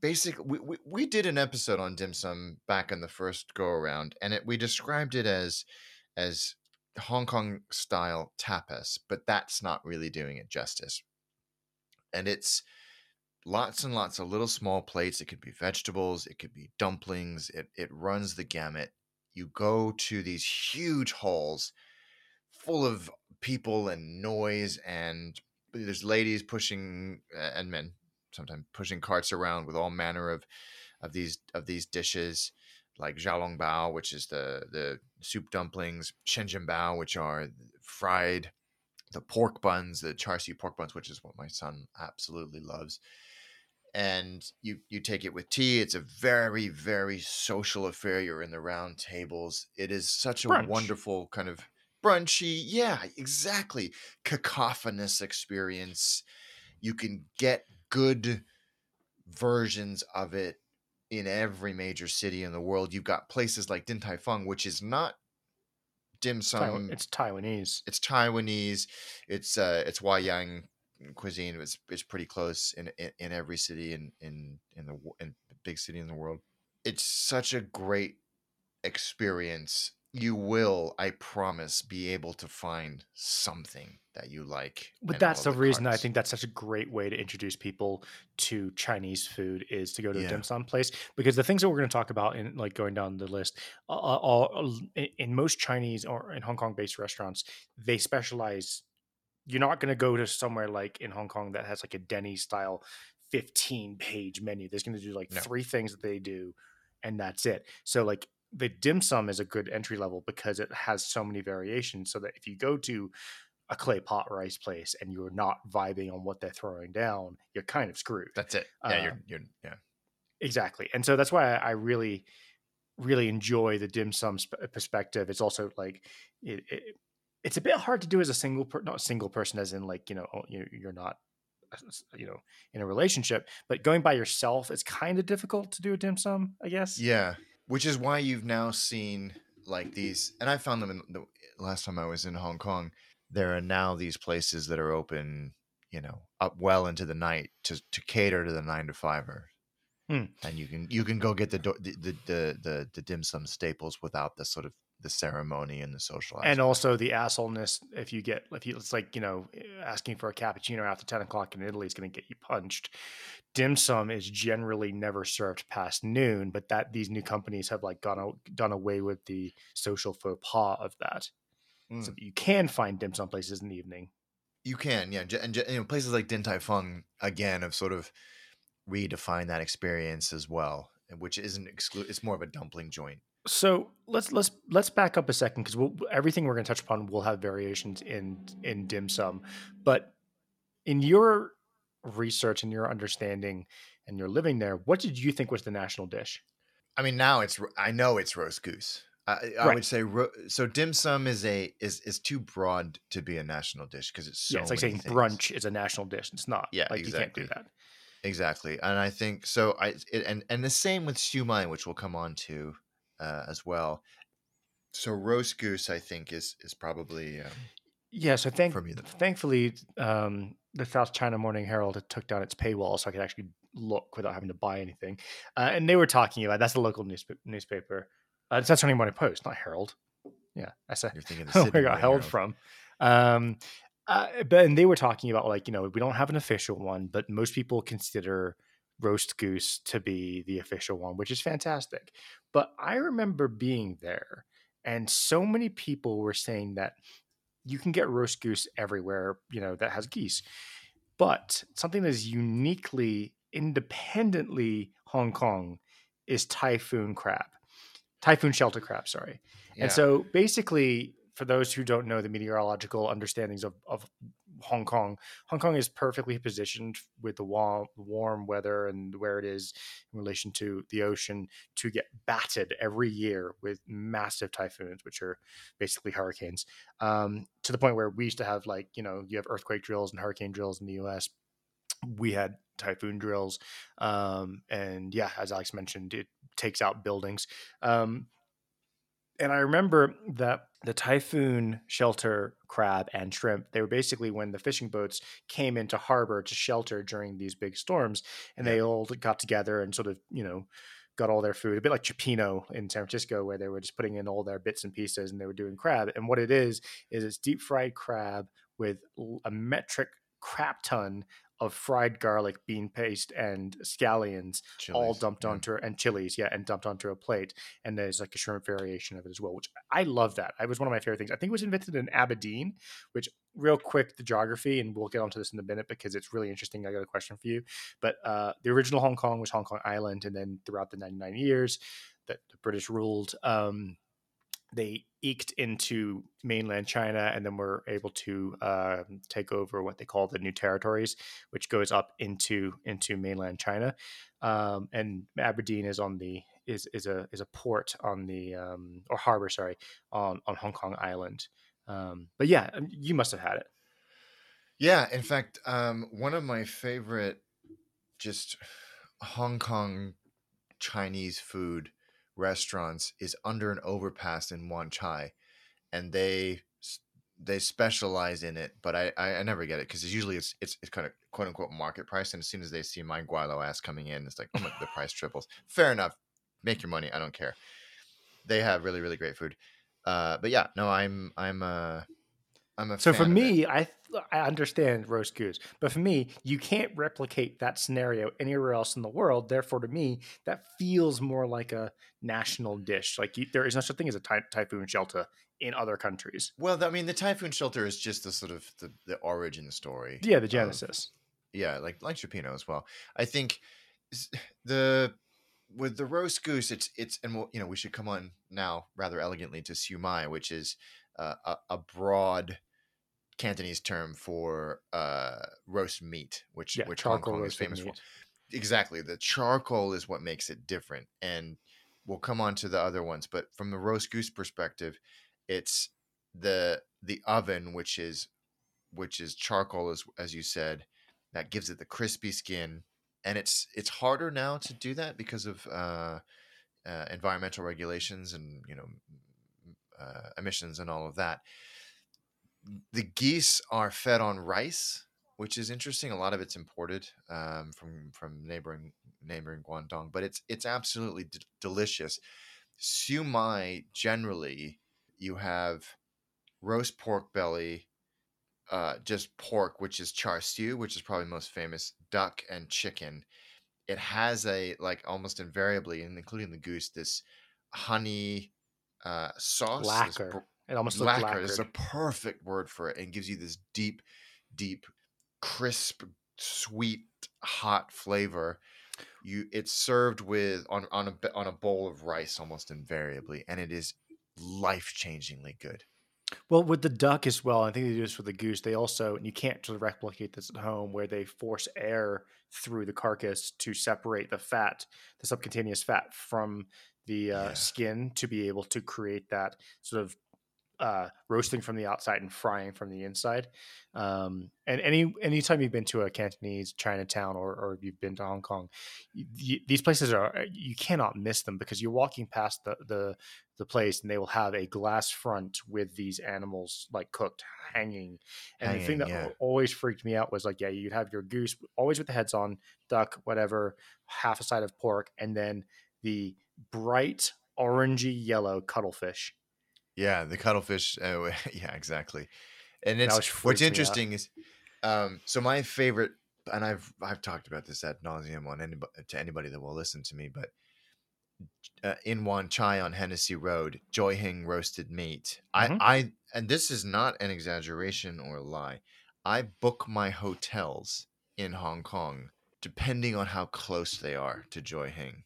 basic. We, we, we did an episode on dim sum back in the first go around, and it we described it as as Hong Kong style tapas, but that's not really doing it justice. And it's lots and lots of little small plates. It could be vegetables, it could be dumplings. It it runs the gamut. You go to these huge halls full of people and noise and there's ladies pushing and men sometimes pushing carts around with all manner of of these of these dishes like xiaolong bao which is the the soup dumplings sheng jian bao which are fried the pork buns the char siu pork buns which is what my son absolutely loves and you you take it with tea it's a very very social affair you're in the round tables it is such a Brunch. wonderful kind of brunchy yeah exactly cacophonous experience you can get good versions of it in every major city in the world you've got places like din tai fung which is not dim sum it's Taiwanese. it's Taiwanese, it's uh, it's Huaiyang cuisine. It's it's pretty close in in, in every city in in in the in big city in the world. It's such a great experience. You will, I promise, be able to find something that you like. But that's all the reason I think that's such a great way to introduce people to Chinese food is to go to a dim sum place because the things that we're going to talk about in like going down the list, uh, all in most Chinese or in Hong Kong based restaurants, they specialize. You're not going to go to somewhere like in Hong Kong that has like a Denny style 15 page menu. There's going to do like No. three things that they do, and that's it. So like the dim sum is a good entry level because it has so many variations. So that if you go to a clay pot rice place and you're not vibing on what they're throwing down, you're kind of screwed. That's it. Yeah, Uh, you're you're yeah. Exactly. And so that's why I, I really, really enjoy the dim sum sp- perspective. It's also like, it, it, it's a bit hard to do as a single, per- not single person, as in like, you know, oh, you- you're not, uh, you know, in a relationship, but going by yourself is kind of difficult to do a dim sum, I guess. Yeah, which is why you've now seen like these, and I found them in the last time I was in Hong Kong. There are now these places that are open, you know, up well into the night to to cater to the nine to fiver, Hmm. and you can you can go get the do- the, the the the the dim sum staples without the sort of the ceremony and the social. and also the assholeness if you get if you it's like you know asking for a cappuccino after 10 o'clock in italy is going to get you punched dim sum is generally never served past noon but that these new companies have like gone out, done away with the social faux pas of that so that you can find dim sum places in the evening You can, yeah, and you know, places like Din Tai Fung again have sort of redefined that experience as well, which isn't exclu- It's more of a dumpling joint. So let's let's let's back up a second because we'll, everything we're going to touch upon will have variations in in dim sum but in your research and your understanding and your living there what did you think was the national dish I mean, now it's I know it's roast goose. I, I Right. would say ro- so. Dim sum is a is is too broad to be a national dish because it's so. yeah, it's like saying things. brunch is a national dish. It's not. Yeah, like you can't do exactly. that. Exactly, and I think so. I it, and and the same with shumai, which we'll come on to uh, as well. So roast goose, I think, is is probably um, Yeah. So thank, For me, the- thankfully, um, the South China Morning Herald had took down its paywall, so I could actually look without having to buy anything. Uh, and they were talking about that's a local newspa- newspaper. Uh, it's South China Morning Post, not Herald. Yeah, that's a you're thinking. The where I got held from. Um, uh, but and they were talking about like you know we don't have an official one, but most people consider roast goose to be the official one, which is fantastic. But I remember being there, and so many people were saying that you can get roast goose everywhere, you know, that has geese. But something that is uniquely, independently Hong Kong is typhoon crab, typhoon shelter crab. Sorry. Yeah. And so basically, for those who don't know the meteorological understandings of, of Hong Kong, Hong Kong is perfectly positioned with the warm, warm weather and where it is in relation to the ocean to get battered every year with massive typhoons, which are basically hurricanes, um, to the point where we used to have like, you know, you have earthquake drills and hurricane drills in the US we had typhoon drills. Um, and yeah as alex mentioned it takes out buildings. Um, and i remember that the typhoon shelter crab and shrimp they were basically when the fishing boats came into harbor to shelter during these big storms and they all got together and sort of you know got all their food a bit like cioppino in San Francisco where they were just putting in all their bits and pieces and they were doing crab and what it is is it's deep fried crab with a metric crap ton of fried garlic, bean paste, and scallions all dumped onto and chilies, yeah, and dumped onto a plate. And there's like a shrimp variation of it as well, which I love that. It was one of my favorite things. I think it was invented in Aberdeen, which real quick the geography, and we'll get onto this in a minute because it's really interesting. I got a question for you. But uh, the original Hong Kong was Hong Kong Island, and then throughout the 99 years that the British ruled, um, they eked into mainland China and then were able to uh, take over what they call the new territories, which goes up into into mainland China. Um, and Aberdeen is on the is is a is a port on the um, or harbor, sorry, on on Hong Kong Island. Um, but yeah, um, you must have had it. Yeah, in fact, um, one of my favorite just Hong Kong Chinese food restaurants is under an overpass in Wan Chai, and they they specialize in it, but I I, I never get it because usually it's it's it's kind of quote unquote market price, and as soon as they see my gweilo ass coming in, it's like oh my, the price triples. Fair enough, make your money. I don't care. They have really really great food, uh, but yeah, no, I'm I'm uh I'm a So for of me, I I understand roast goose, but for me, you can't replicate that scenario anywhere else in the world. Therefore, to me, that feels more like a national dish. Like you, there is no such thing as a ty- typhoon shelter in other countries. Well, I mean, the typhoon shelter is just the sort of the, the origin story. Yeah, the of- genesis. yeah, like like cioppino as well. I think the with the roast goose, it's it's and we'll, you know we should come on now rather elegantly to siu mai, which is uh, a, a broad Cantonese term for uh, roast meat, which Yeah, which Hong charcoal Kong is famous for. Exactly, the charcoal is what makes it different, and we'll come on to the other ones. But from the roast goose perspective, it's the the oven, which is which is charcoal, as as you said, that gives it the crispy skin, and it's it's harder now to do that because of uh, uh, environmental regulations and you know uh, emissions and all of that. The geese are fed on rice, which is interesting. A lot of it's imported um, from from neighboring neighboring Guangdong, but it's it's absolutely d- delicious. Siu mai generally, you have roast pork belly, uh, just pork, which is char siu, which is probably most famous, duck and chicken. It has a like almost invariably, and including the goose, this honey uh, sauce. Lacquer. It almost looks lacquer is a perfect word for it and gives you this deep deep crisp sweet hot flavor you it's served with on on a on a bowl of rice almost invariably and it is life changingly good Well, with the duck as well, I think they do this with the goose. They also, and you can't of replicate this at home, where they force air through the carcass to separate the fat, the subcutaneous fat, from the uh, Yeah. skin to be able to create that sort of uh, roasting from the outside and frying from the inside. Um, and any anytime you've been to a Cantonese Chinatown or, or you've been to Hong Kong, y- y- these places are uh, you cannot miss them because you're walking past the the the place and they will have a glass front with these animals like cooked hanging. And the thing that yeah. always freaked me out was like, yeah, you'd have your goose always with the heads on, duck, whatever, half a side of pork, and then the bright orangey yellow cuttlefish. Yeah the cuttlefish uh, yeah exactly and it's what's freaks me out. interesting is um so my favorite and i've i've talked about this ad nauseum on anybody to anybody that will listen to me but uh, in Wan Chai on Hennessy Road, Joy Hing roasted meat. Mhm. I, I, and this is not an exaggeration or a lie. I book my hotels in Hong Kong depending on how close they are to Joy Hing,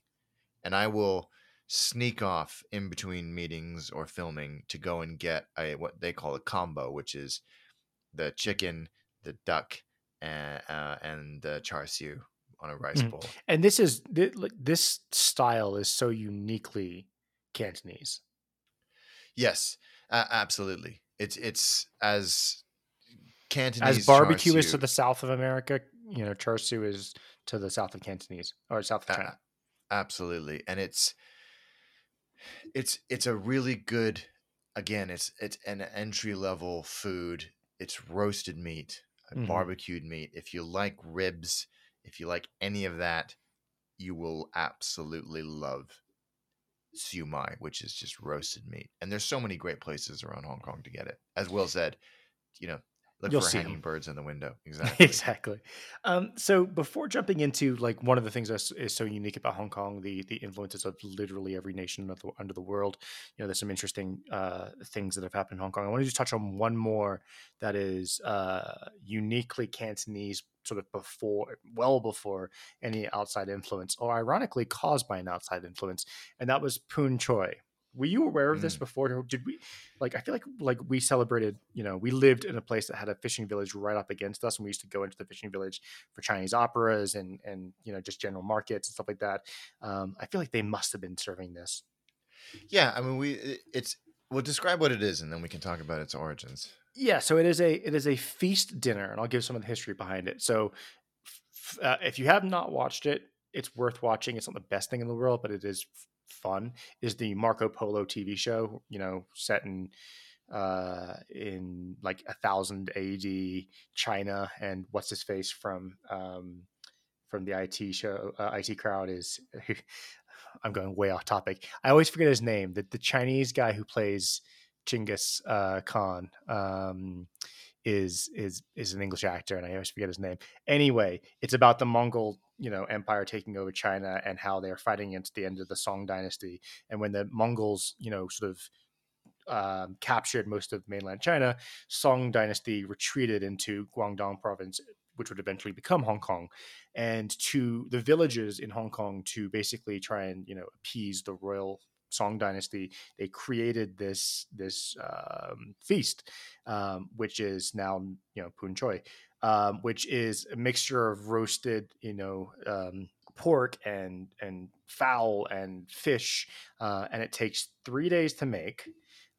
and I will sneak off in between meetings or filming to go and get a what they call a combo, which is the chicken, the duck, and uh, and the char siu on a rice Mhm. bowl. And this is this style is so uniquely Cantonese. Yes, uh, absolutely. It's it's as Cantonese As barbecue is to the south of America, you know, char siu is to the south of Cantonese or south of China. absolutely and it's it's it's a really good again it's it's an entry level food. It's roasted meat uh, Mhm. barbecued meat. If you like ribs if you like any of that you will absolutely love siu mai which is just roasted meat. And there's so many great places around hong kong to get it. As will said you know look You'll for see hanging birds in the window exactly exactly. Um, so before jumping into like one of the things that is so unique about Hong Kong, the the influences of literally every nation the, under the world, you know, there's some interesting uh, things that have happened in Hong Kong. I want to touch on one more that is uh, uniquely Cantonese, sort of before, well before any outside influence, or ironically caused by an outside influence, and that was Poon Choi. Were you aware of this Mm. before? Did we like? I feel like like we celebrated. You know, we lived in a place that had a fishing village right up against us, and we used to go into the fishing village for Chinese operas and and you know just general markets and stuff like that. Um, I feel like they must have been serving this. yeah i mean we it's we'll describe what it is and then we can talk about its origins Yeah, so it is a it is a feast dinner, and I'll give some of the history behind it. So, uh, if you have not watched it, it's worth watching. It's not the best thing in the world, but it is fun. Is the Marco Polo TV show? You know, set in uh in like a thousand AD China, and what's his face from um from the IT show uh, IT crowd is. I'm going way off topic. I always forget his name. The the Chinese guy who plays Chinggis uh, Khan um, is is is an English actor, and I always forget his name. Anyway, it's about the Mongol you know empire taking over China and how they're fighting against the end of the Song dynasty, and when the Mongols you know sort of um, captured most of mainland China, Song dynasty retreated into Guangdong province, which would eventually become Hong Kong, and to the villages in Hong Kong to basically try and you know appease the royal Song dynasty. They created this this um, feast, um, which is now you know Poon Choi, um, which is a mixture of roasted you know um, pork and and fowl and fish, uh, and it takes three days to make.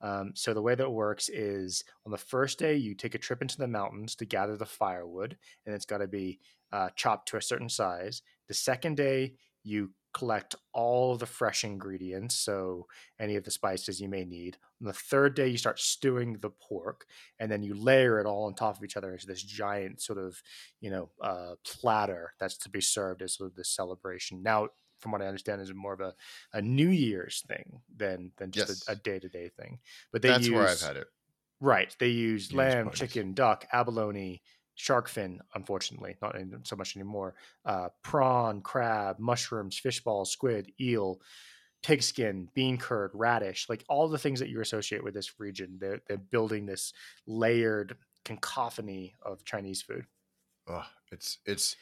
Um, so the way that it works is on the first day you take a trip into the mountains to gather the firewood, and it's got to be uh, chopped to a certain size. The second day you collect all the fresh ingredients, so any of the spices you may need. On the third day you start stewing the pork, and then you layer it all on top of each other into this giant sort of you know uh, platter that's to be served as sort of this celebration. Now from what I understand, is more of a, a New Year's thing than than just Yes. a, a day-to-day thing. But they that's use where i've had it right. They use lamb, parties. chicken, duck, abalone, shark fin. Unfortunately, not so much anymore. Uh, prawn, crab, mushrooms, fish balls, squid, eel, pigskin, bean curd, radish. Like all the things that you associate with this region. They're they're building this layered cacophony of Chinese food. oh, it's it's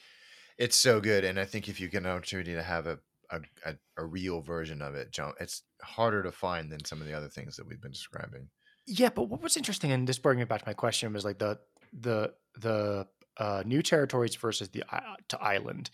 it's so good and i think if you get an opportunity to have a a, a, a real version of it John, it's harder to find than some of the other things that we've been describing Yeah, but what was interesting, and this bringing it back to my question, was like the the the uh, new territories versus the i- to island.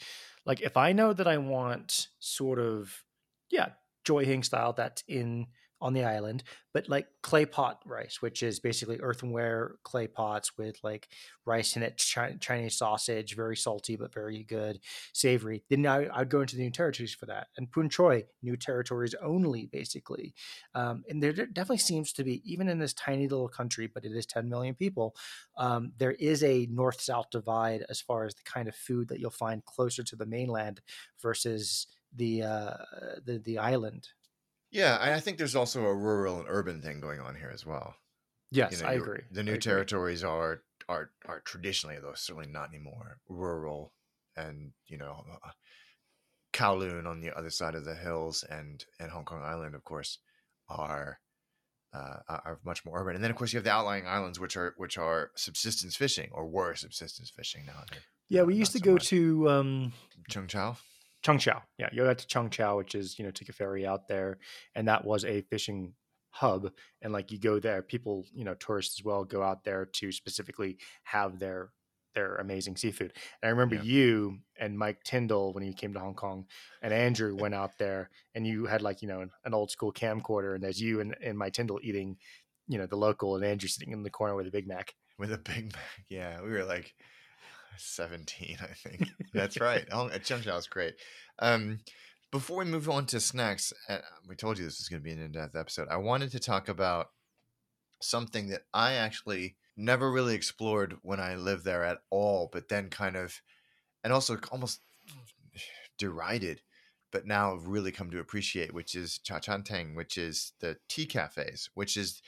Like, if I know that I want sort of yeah Joy Hing style that's in on the island, but like clay pot rice, which is basically earthenware clay pots with like rice in it, chi- Chinese sausage, very salty but very good, savory. Then I, I'd go into the new territories for that, and Poon Choi, new territories only, basically. Um, and there definitely seems to be, even in this tiny little country, but it is 10 million people, um, there is a north south divide as far as the kind of food that you'll find closer to the mainland versus the uh, the the island. Yeah and i think there's also a rural and urban thing going on here as well Yes, you know, I agree. The new agree. territories are are are traditionally, though certainly not anymore, rural, and you know, uh, Kowloon on the other side of the hills, and and Hong Kong Island, of course, are. Uh, are much more urban, and then of course you have the outlying islands, which are which are subsistence fishing or were subsistence fishing. Now Yeah, uh, we used to so go much. to um, Cheung Chau. Cheung Chau. Yeah, you got to Cheung Chau, which is you know take a ferry out there, and that was a fishing hub. And like you go there, people you know tourists as well go out there to specifically have their their amazing seafood. And I remember Yeah. you and Mike Tyndall when you came to Hong Kong, and Andrew went out there, and you had like you know an, an old school camcorder, and there's you and, and Mike Tyndall eating, you know, the local, and Andrew sitting in the corner with a Big Mac. with a Big Mac. Yeah, we were like 17, I think. That's right. Oh, Cheung Chau is great. Um, before we move on to snacks, uh, we told you this is going to be an in-depth episode. I wanted to talk about something that I actually never really explored when I lived there at all, but then kind of, and also almost derided, but now have really come to appreciate, which is cha chan teng, which is the tea cafes, which is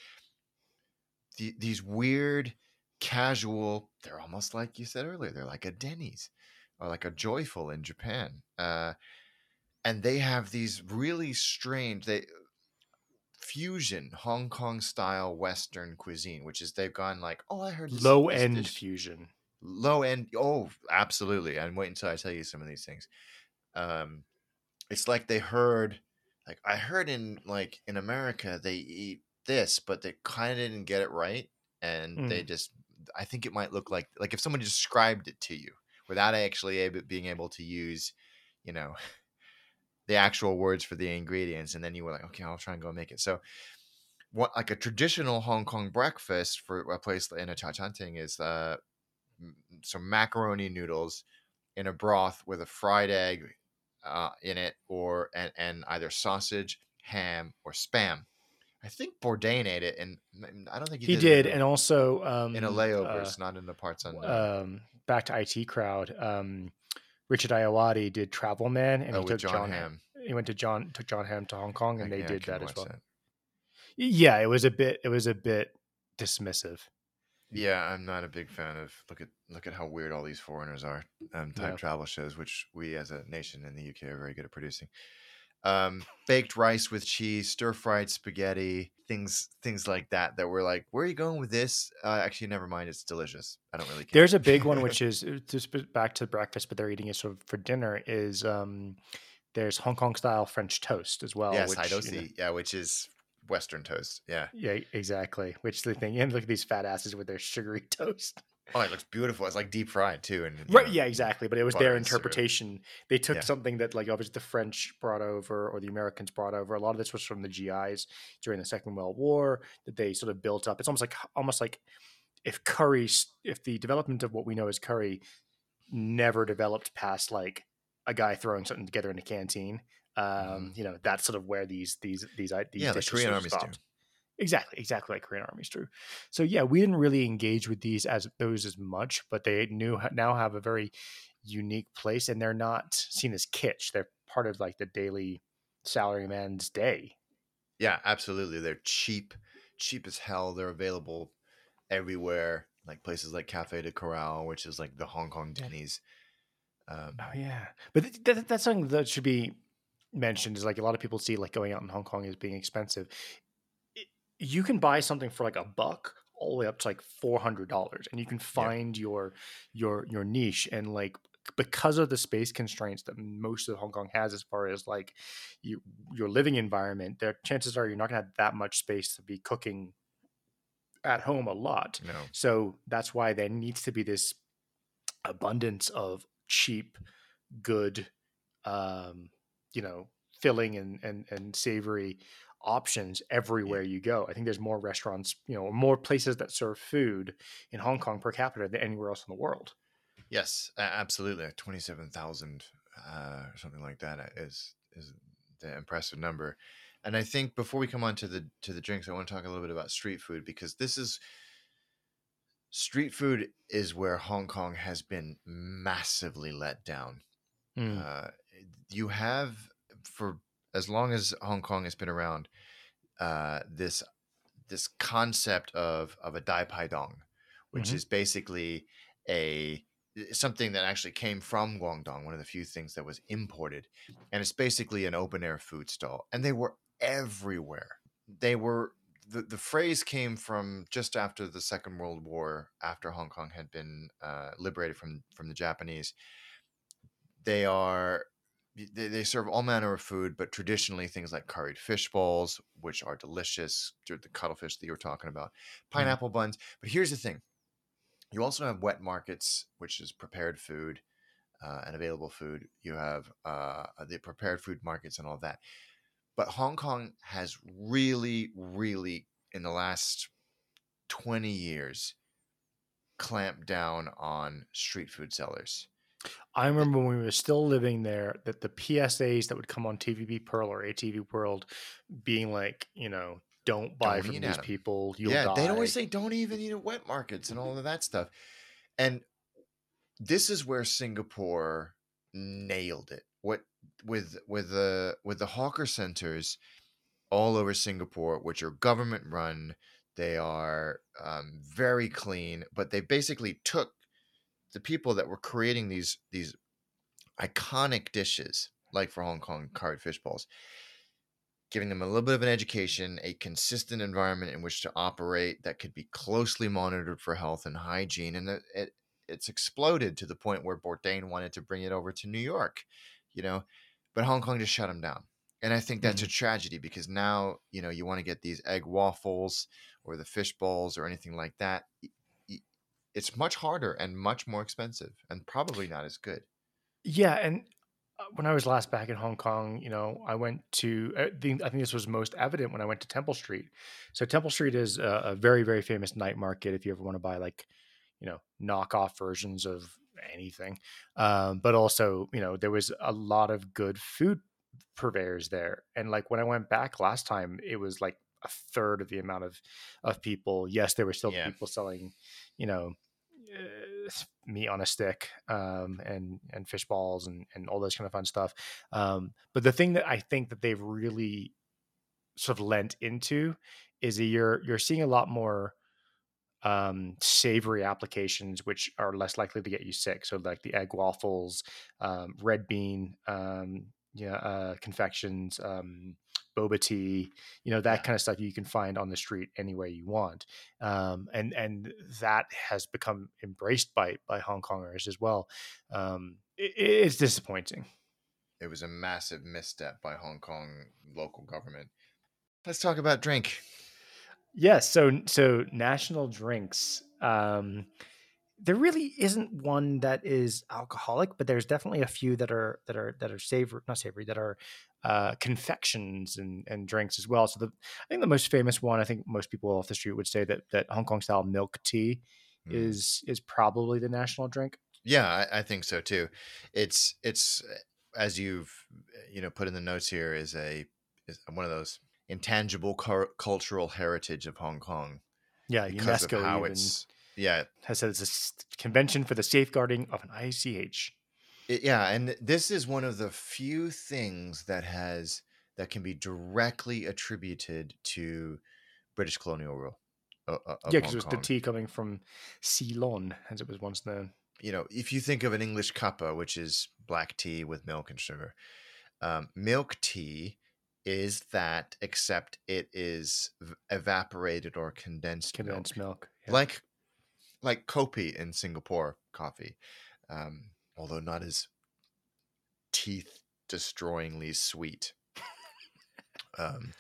the, these weird, casual. They're almost like you said earlier. They're like a Denny's or like a Joyful in Japan. Uh, and they have these really strange they fusion Hong Kong style Western cuisine, which is they've gone like, oh, I heard this, Low this end dish- fusion. low end. Oh, absolutely. And wait until I tell you some of these things. Um, it's like they heard, like I heard in like in America they eat this, but they kind of didn't get it right, and they just. I think it might look like like if someone described it to you without actually able, being able to use, you know, the actual words for the ingredients, and then you were like, okay, I'll try and go make it. So, what like a traditional Hong Kong breakfast for a place in a cha chan teng is uh, macaroni noodles in a broth with a fried egg uh, in it, or and, and either sausage, ham, or spam. I think Bourdain ate it, and I don't think he, He did, did, and also um, in a uh, layovers, not in the parts unknown. um, back to IT crowd. Um, Richard Ayoade did Travel Man, and oh, he took John, Jon Hamm. He went to John took Jon Hamm to Hong Kong, and I- they yeah, did that as well. that. Yeah, it was a bit. It was a bit dismissive. Yeah, I'm not a big fan of look at look at how weird all these foreigners are. Um, type Yeah. travel shows, which we as a nation in the UK are very good at producing. Um, baked rice with cheese, stir fried spaghetti, things things like that. That were like, where are you going with this? Uh, actually, never mind. It's delicious. I don't really care. There's a big one, which is uh, just back to breakfast, but they're eating it sort of for dinner. Is um, there's Hong Kong style French toast as well. yes, which, I you know-. Yeah, which is Western toast. Yeah. yeah, exactly. Which the thing, and look at these fat asses with their sugary toast. Oh, it looks beautiful. It's like deep fried too, and Right. know, Yeah, exactly. But it was their interpretation. They took Yeah. something that, like, obviously the French brought over or the Americans brought over. A lot of this was from the GIs during the Second World War that they sort of built up. It's almost like almost like if curry, if the development of what we know as curry never developed past like a guy throwing something together in a canteen. Um, you know, that's sort of where these these these these. Yeah, the Korean armies do. Exactly, exactly like Korean armies do. So yeah, we didn't really engage with these as those as much, but they knew now have a very unique place, and they're not seen as kitsch. They're part of like the daily salaryman's day. Yeah, absolutely. They're cheap, cheap as hell. They're available everywhere, like places like Cafe de Coral, which is like the Hong Kong Denny's. Um, Oh yeah, but th- th- that's something that should be mentioned. Is like a lot of people see like going out in Hong Kong as being expensive. You can buy something for like a buck all the way up to like four hundred dollars, and you can find your your your niche and like because of the space constraints that most of Hong Kong has as far as like you your living environment, there chances are you're not gonna have that much space to be cooking at home a lot. no, So that's why there needs to be this abundance of cheap, good, um, you know, filling and and and savory options everywhere you go. I think there's more restaurants, you know, more places that serve food in Hong Kong per capita than anywhere else in the world. yes, absolutely. Twenty-seven thousand uh, or something like that uh, is is the impressive number. And I think before we come on to the to the drinks, I want to talk a little bit about street food because this is street food is where Hong Kong has been massively let down. Uh, you have for as long as Hong Kong has been around, uh, this this concept of of a Dai Pai Dong, which Mhm. is basically a something that actually came from Guangdong, one of the few things that was imported, and it's basically an open air food stall, and they were everywhere. They were the, the phrase came from just after the Second World War, after Hong Kong had been uh, liberated from from the Japanese. They are they, they serve all manner of food, but traditionally things like curried fish balls, which are delicious, the cuttlefish that you were talking about, pineapple buns. But here's the thing: you also have wet markets, which is prepared food uh, and available food. You have uh, the prepared food markets and all that. But Hong Kong has really, really, in the last 20 years, clamped down on street food sellers. I remember when we were still living there that the PSAs that would come on TVB Pearl or ATV World being like, you know, don't buy Don't from these at 'em. people. You'll yeah, die. they'd always say don't even eat at wet markets and all of that stuff. And this is where Singapore nailed it. What with with the with the hawker centers all over Singapore, which are government run, they are um, very clean, but they basically took the people that were creating these these iconic dishes, like for Hong Kong mm-hmm. curried fish balls, giving them a little bit of an education, a consistent environment in which to operate that could be closely monitored for health and hygiene, and it, it it's exploded to the point where Bourdain wanted to bring it over to New York, you know, but Hong Kong just shut them down. And I think that's a mm-hmm. tragedy because now, you know, you want to get these egg waffles or the fish balls or anything like that. It's much harder and much more expensive and probably not as good. Yeah, and uh, when I was last back in Hong Kong, you know, I went to. I think, I think this was most evident when I went to Temple Street. So Temple Street is a, a very, very famous night market. If you ever want to buy like, you know, knockoff versions of anything, um, but also, you know, there was a lot of good food purveyors there. And like when I went back last time, it was like a third of the amount of of people. Yes, there were still Yeah. people selling, you know, uh, meat on a stick um, and and fish balls and and all this kind of fun stuff. Um, but the thing that I think that they've really sort of lent into is that you're you're seeing a lot more um, savory applications, which are less likely to get you sick. So like the egg waffles, um, red bean, um, yeah, uh, confections, um, boba tea, you know that kind of stuff you can find on the street anywhere you want, um, and and that has become embraced by by Hong Kongers as well. Um, it, it's disappointing. It was a massive misstep by Hong Kong local government. Let's talk about drink. Yes. So so national drinks. Um, there really isn't one that is alcoholic, but there's definitely a few that are that are that are savory, not savory, that are uh, confections and and drinks as well. So the I think the most famous one, I think most people off the street would say that that Hong Kong style milk tea Mm. is is probably the national drink. Yeah, I, I think so too. It's it's as you've you know put in the notes here is a is one of those intangible cur- cultural heritage of Hong Kong Yeah, because UNESCO of how even it's yeah has said it's a convention for the safeguarding of an ICH. It, yeah, and this is one of the few things that has that can be directly attributed to British colonial rule. o- of Yeah, because it was the Kong. tea coming from Ceylon, as it was once known. You know, if you think of an English cuppa, which is black tea with milk and sugar, um, milk tea is that, except it is v- evaporated or condensed, Condensed milk, milk. yeah. like like kopi in Singapore coffee, um, although not as teeth destroyingly sweet. um,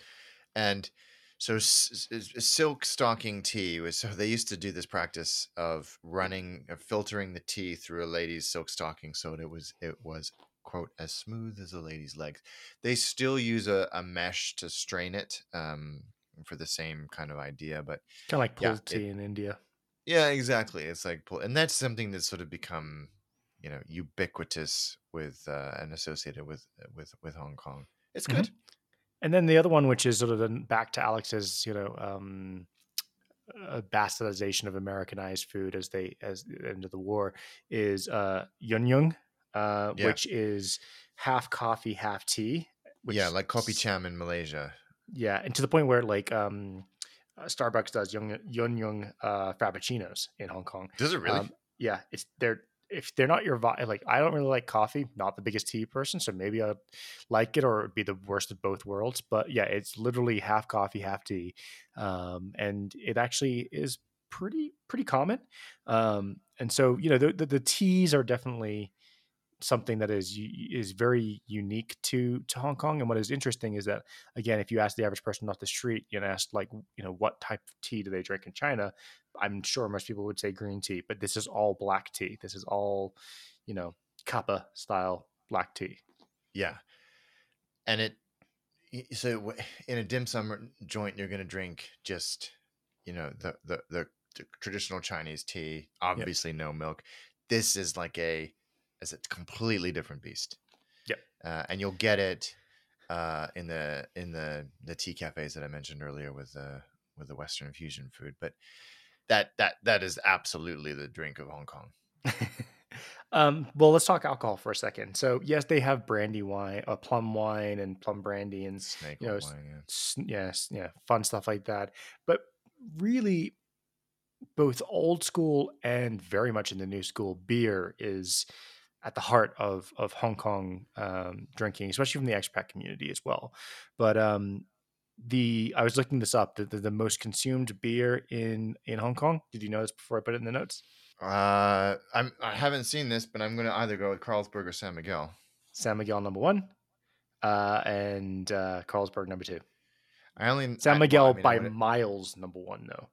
and so s- s- silk stocking tea was so they used to do this practice of running of filtering the tea through a lady's silk stocking so it was it was quote as smooth as a lady's legs they still use a, a mesh to strain it um, for the same kind of idea but kind of like yeah, pulled it- tea in India. Yeah, exactly. It's like and that's something that's sort of become, you know, ubiquitous with uh, and associated with with with Hong Kong. It's Mhm. good. And then the other one, which is sort of then back to Alex's, you know, um, uh, bastardization of Americanized food as they as the end of the war is uh, yun yung, uh, Yeah. which is half coffee, half tea. Which yeah, like Kopi Cham in Malaysia. Yeah, and to the point where like um, uh, Starbucks does yun yun yung uh, frappuccinos in Hong Kong. Does it really? Um, yeah, it's they're if they're not your vi- like I don't really like coffee, not the biggest tea person, so maybe I'd like it or it'd be the worst of both worlds. But yeah, it's literally half coffee, half tea, um, and it actually is pretty pretty common. Um, and so you know the, the the teas are definitely something that is is very unique to to Hong Kong. And what is interesting is that again, if you ask the average person off the street, and ask like you know what type of tea do they drink in China, I'm sure most people would say green tea, but this is all black tea. This is all you know kappa style black tea. yeah, and it so in a dim sum joint you're going to drink just you know the the the traditional Chinese tea, obviously no milk. This is like a is a completely different beast. Yep. Uh, and you'll get it uh, in the in the the tea cafes that I mentioned earlier with the with the Western fusion food. But that that that is absolutely the drink of Hong Kong. um, well, let's talk alcohol for a second. So, yes, they have brandy wine, uh, plum wine, and plum brandy, and Snake You know, wine, yeah. yes, yeah, fun stuff like that. But really, both old school and very much in the new school, beer is at the heart of of Hong Kong um, drinking, especially from the expat community as well. But um, the I was looking this up. The, the, the most consumed beer in in Hong Kong. Did you know this before I put it in the notes? Uh, I'm I haven't seen this, but I'm gonna either go with Carlsberg or San Miguel. San Miguel number one, uh, and uh, Carlsberg number two. I only San I- Miguel well, I mean, I by miles number one though.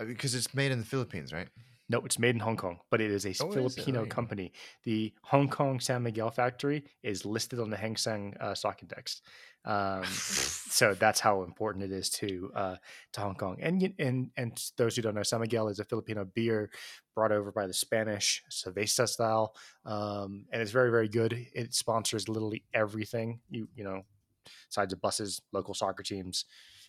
uh, because it's made in the Philippines, right? No, it's made in Hong Kong, but it is a Oh. Filipino you company. The Hong Kong San Miguel factory is listed on the Hang Seng uh, stock index. Um, so that's how important it is to uh, to Hong Kong. And and and those who don't know, San Miguel is a Filipino beer brought over by the Spanish Cerveza style, um, and it's very very good. It sponsors literally everything. You you know, sides of buses, local soccer teams.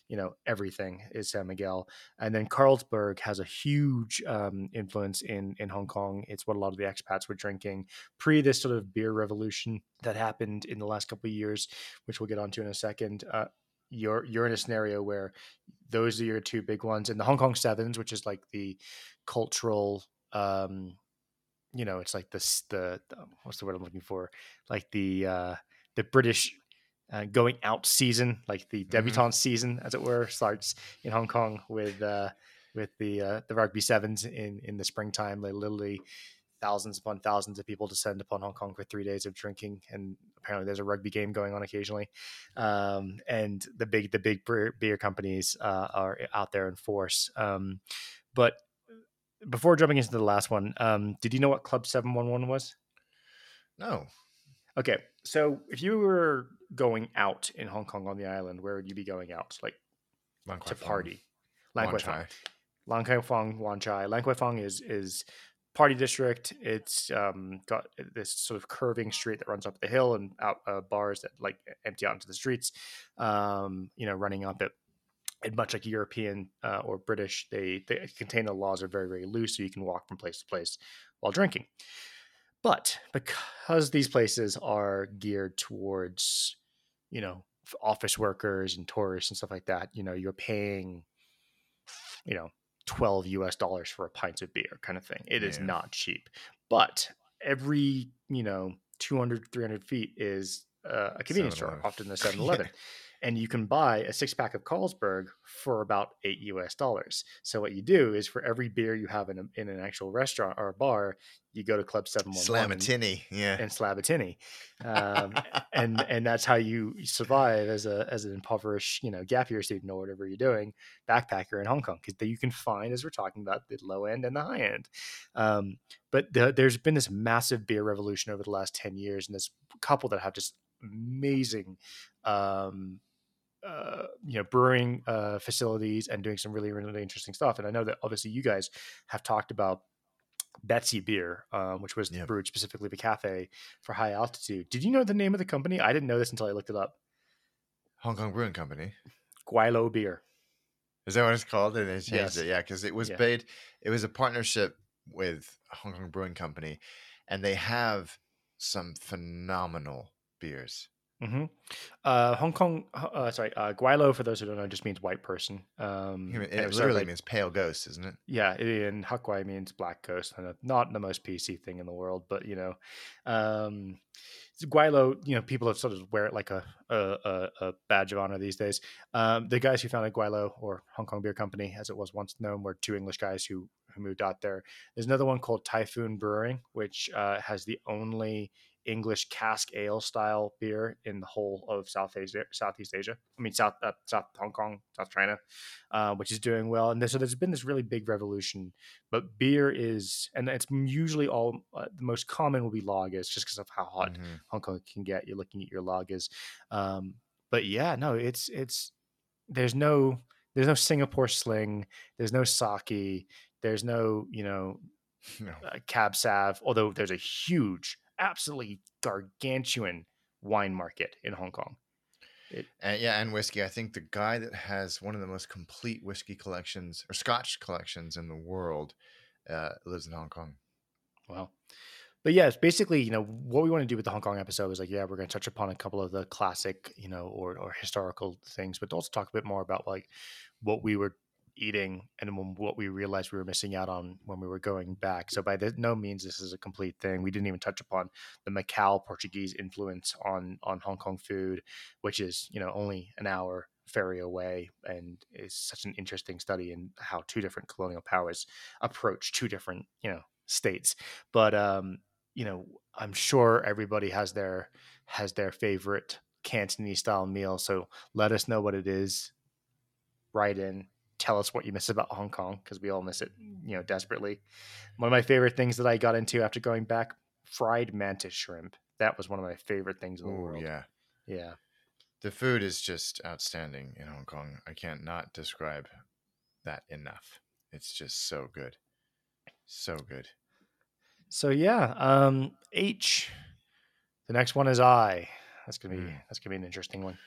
You know everything is San Miguel, and then Carlsberg has a huge um, influence in in Hong Kong. It's what a lot of the expats were drinking pre this sort of beer revolution that happened in the last couple of years, which we'll get onto in a second. Uh, you're you're in a scenario where those are your two big ones, and the Hong Kong Sevens, which is like the cultural, um, you know, it's like this the, the what's the word I'm looking for, like the uh, the British uh, going out season, like the debutante season, as it were, starts in Hong Kong with uh, with the uh, the rugby sevens in in the springtime. Like literally thousands upon thousands of people descend upon Hong Kong for three days of drinking, and apparently there's a rugby game going on occasionally. Um, and the big the big beer, beer companies uh, are out there in force. Um, but before jumping into the last one, um, did you know what Club Seven One One was? No, Okay, so if you were going out in Hong Kong on the island, where would you be going out? Like Lang to Fong, party? Lang Kwai. Fong. Lan Kwai Fong, Wan Chai. Lan Kwai Fong is is party district. It's um, got this sort of curving street that runs up the hill and out uh, bars that like empty out into the streets. Um, you know, running up it. And much like European uh, or British, they they contain the laws are very very loose, so you can walk from place to place while drinking. But because these places are geared towards, you know, office workers and tourists and stuff like that, you know, you're paying, you know, 12 US dollars for a pint of beer kind of thing. It is Yeah. not cheap. But every, you know, 200, 300 feet is uh, a convenience store, often the 7 Eleven. And you can buy a six pack of Carlsberg for about eight US dollars. So what you do is for every beer you have in, a, in an actual restaurant or a bar, you go to Club 711 Slam a and- tinny, yeah. and slab a tinny, um, and and that's how you survive as a as an impoverished you know gap year student or whatever you're doing backpacker in Hong Kong because you can find as we're talking about the low end and the high end. Um, but the, there's been this massive beer revolution over the last ten years, and this couple that have just amazing. Um, uh, you know, brewing uh, facilities and doing some really, really interesting stuff. And I know that obviously you guys have talked about Betsy beer, um, which was brewed specifically the cafe for high altitude. Did you know the name of the company? I didn't know this until I looked it up. Hong Kong Brewing Company. Gweilo Beer. Is that what it's called? And they changed Yes. it, yeah, because it was Yeah. paid. It was a partnership with Hong Kong Brewing Company, and they have some phenomenal beers. Hmm Uh, Hong Kong, uh, sorry, uh, Gweilo, for those who don't know, just means white person. Um, It, and it was literally by- means pale ghost, isn't it? Yeah, and Hakwai means black ghost. uh, Not the most PC thing in the world, but you know, um, Gweilo. You know, people have sort of wear it like a a, a, a badge of honor these days. Um, the guys who founded Gweilo or Hong Kong Beer Company, as it was once known, were two English guys who who moved out there. There's another one called Typhoon Brewing, which uh, has the only English cask ale style beer in the whole of South Asia, Southeast Asia. I mean, South uh, South Hong Kong, South China, uh, which is doing well. And so there's been this really big revolution. But beer is, and it's usually all uh, the most common will be lagers, just because of how hot Mhm. Hong Kong can get. You're looking at your lagers. Um, but yeah, no, it's it's there's no there's no Singapore Sling, there's no sake, there's no you know No. uh, cab sav. Although there's a huge, absolutely gargantuan wine market in Hong Kong. And yeah, and whiskey. I think the guy that has one of the most complete whiskey collections or Scotch collections in the world uh, lives in Hong Kong. Well, but yeah, it's basically, you know, what we want to do with the Hong Kong episode is like, yeah, we're going to touch upon a couple of the classic, you know, or, or historical things, but also talk a bit more about like what we were eating and what we realized we were missing out on when we were going back. So by the, no means this is a complete thing. We didn't even touch upon the Macau Portuguese influence on on Hong Kong food, which is you know only an hour ferry away and is such an interesting study in how two different colonial powers approach two different you know states. But um, you know, I'm sure everybody has their has their favorite Cantonese style meal. So let us know what it is. Write in, tell us what you miss about Hong Kong because we all miss it, you know, desperately. One of my favorite things that I got into after going back, fried mantis shrimp. That was one of my favorite things in the Oh world. yeah, yeah. the food is just outstanding in Hong Kong. I can't not describe that enough. It's just so good, so good. So yeah, um, H. The next one is I. That's gonna be Mm. that's gonna be an interesting one.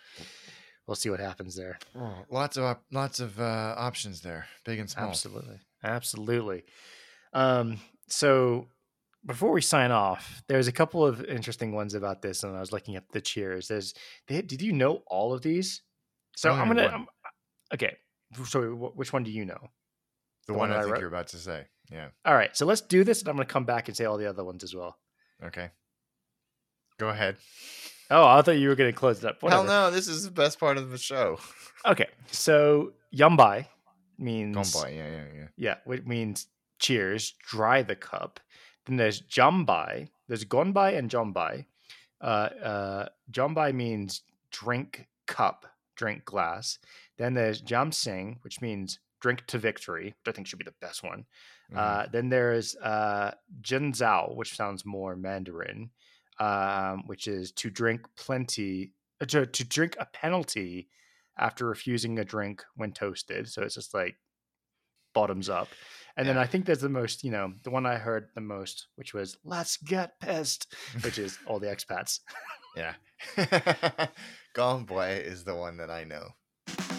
We'll see what happens there. Oh, lots of op- lots of uh, options there, big and small. Absolutely. Absolutely. Um, so before we sign off, there's a couple of interesting ones about this, and I was looking at the cheers. There's, they, did you know all of these? So I'm gonna. I'm, okay. So which one do you know? The, The one, one I I think wrote? you're about to say. Yeah. All right. So let's do this, and I'm gonna come back and say all the other ones as well. Okay. Go ahead. Oh, I thought you were gonna close it up. Hell Whatever. no, this is the best part of the show. Okay. So yambai means Gombai, yeah, yeah, yeah. Yeah, which means cheers, dry the cup. Then there's jambai. There's gonbai and jombai. Uh, uh, jombai means drink cup, drink glass. Then there's jamsing, which means drink to victory, which I think should be the best one. Uh, then there's uh, Zhenzhao, which sounds more Mandarin, um, which is to drink plenty, uh, to, to drink a penalty after refusing a drink when toasted. So it's just like bottoms up. And then I think there's the most, you know, the one I heard the most, which was "Let's get pissed," which is all the expats. yeah. Gombai is the one that I know.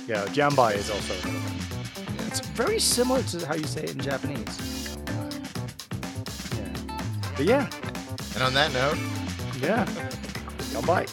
Yeah, jambai is also one. It's very similar to how you say it in Japanese. Yeah. But yeah, And on that note, yeah. Y'all bye.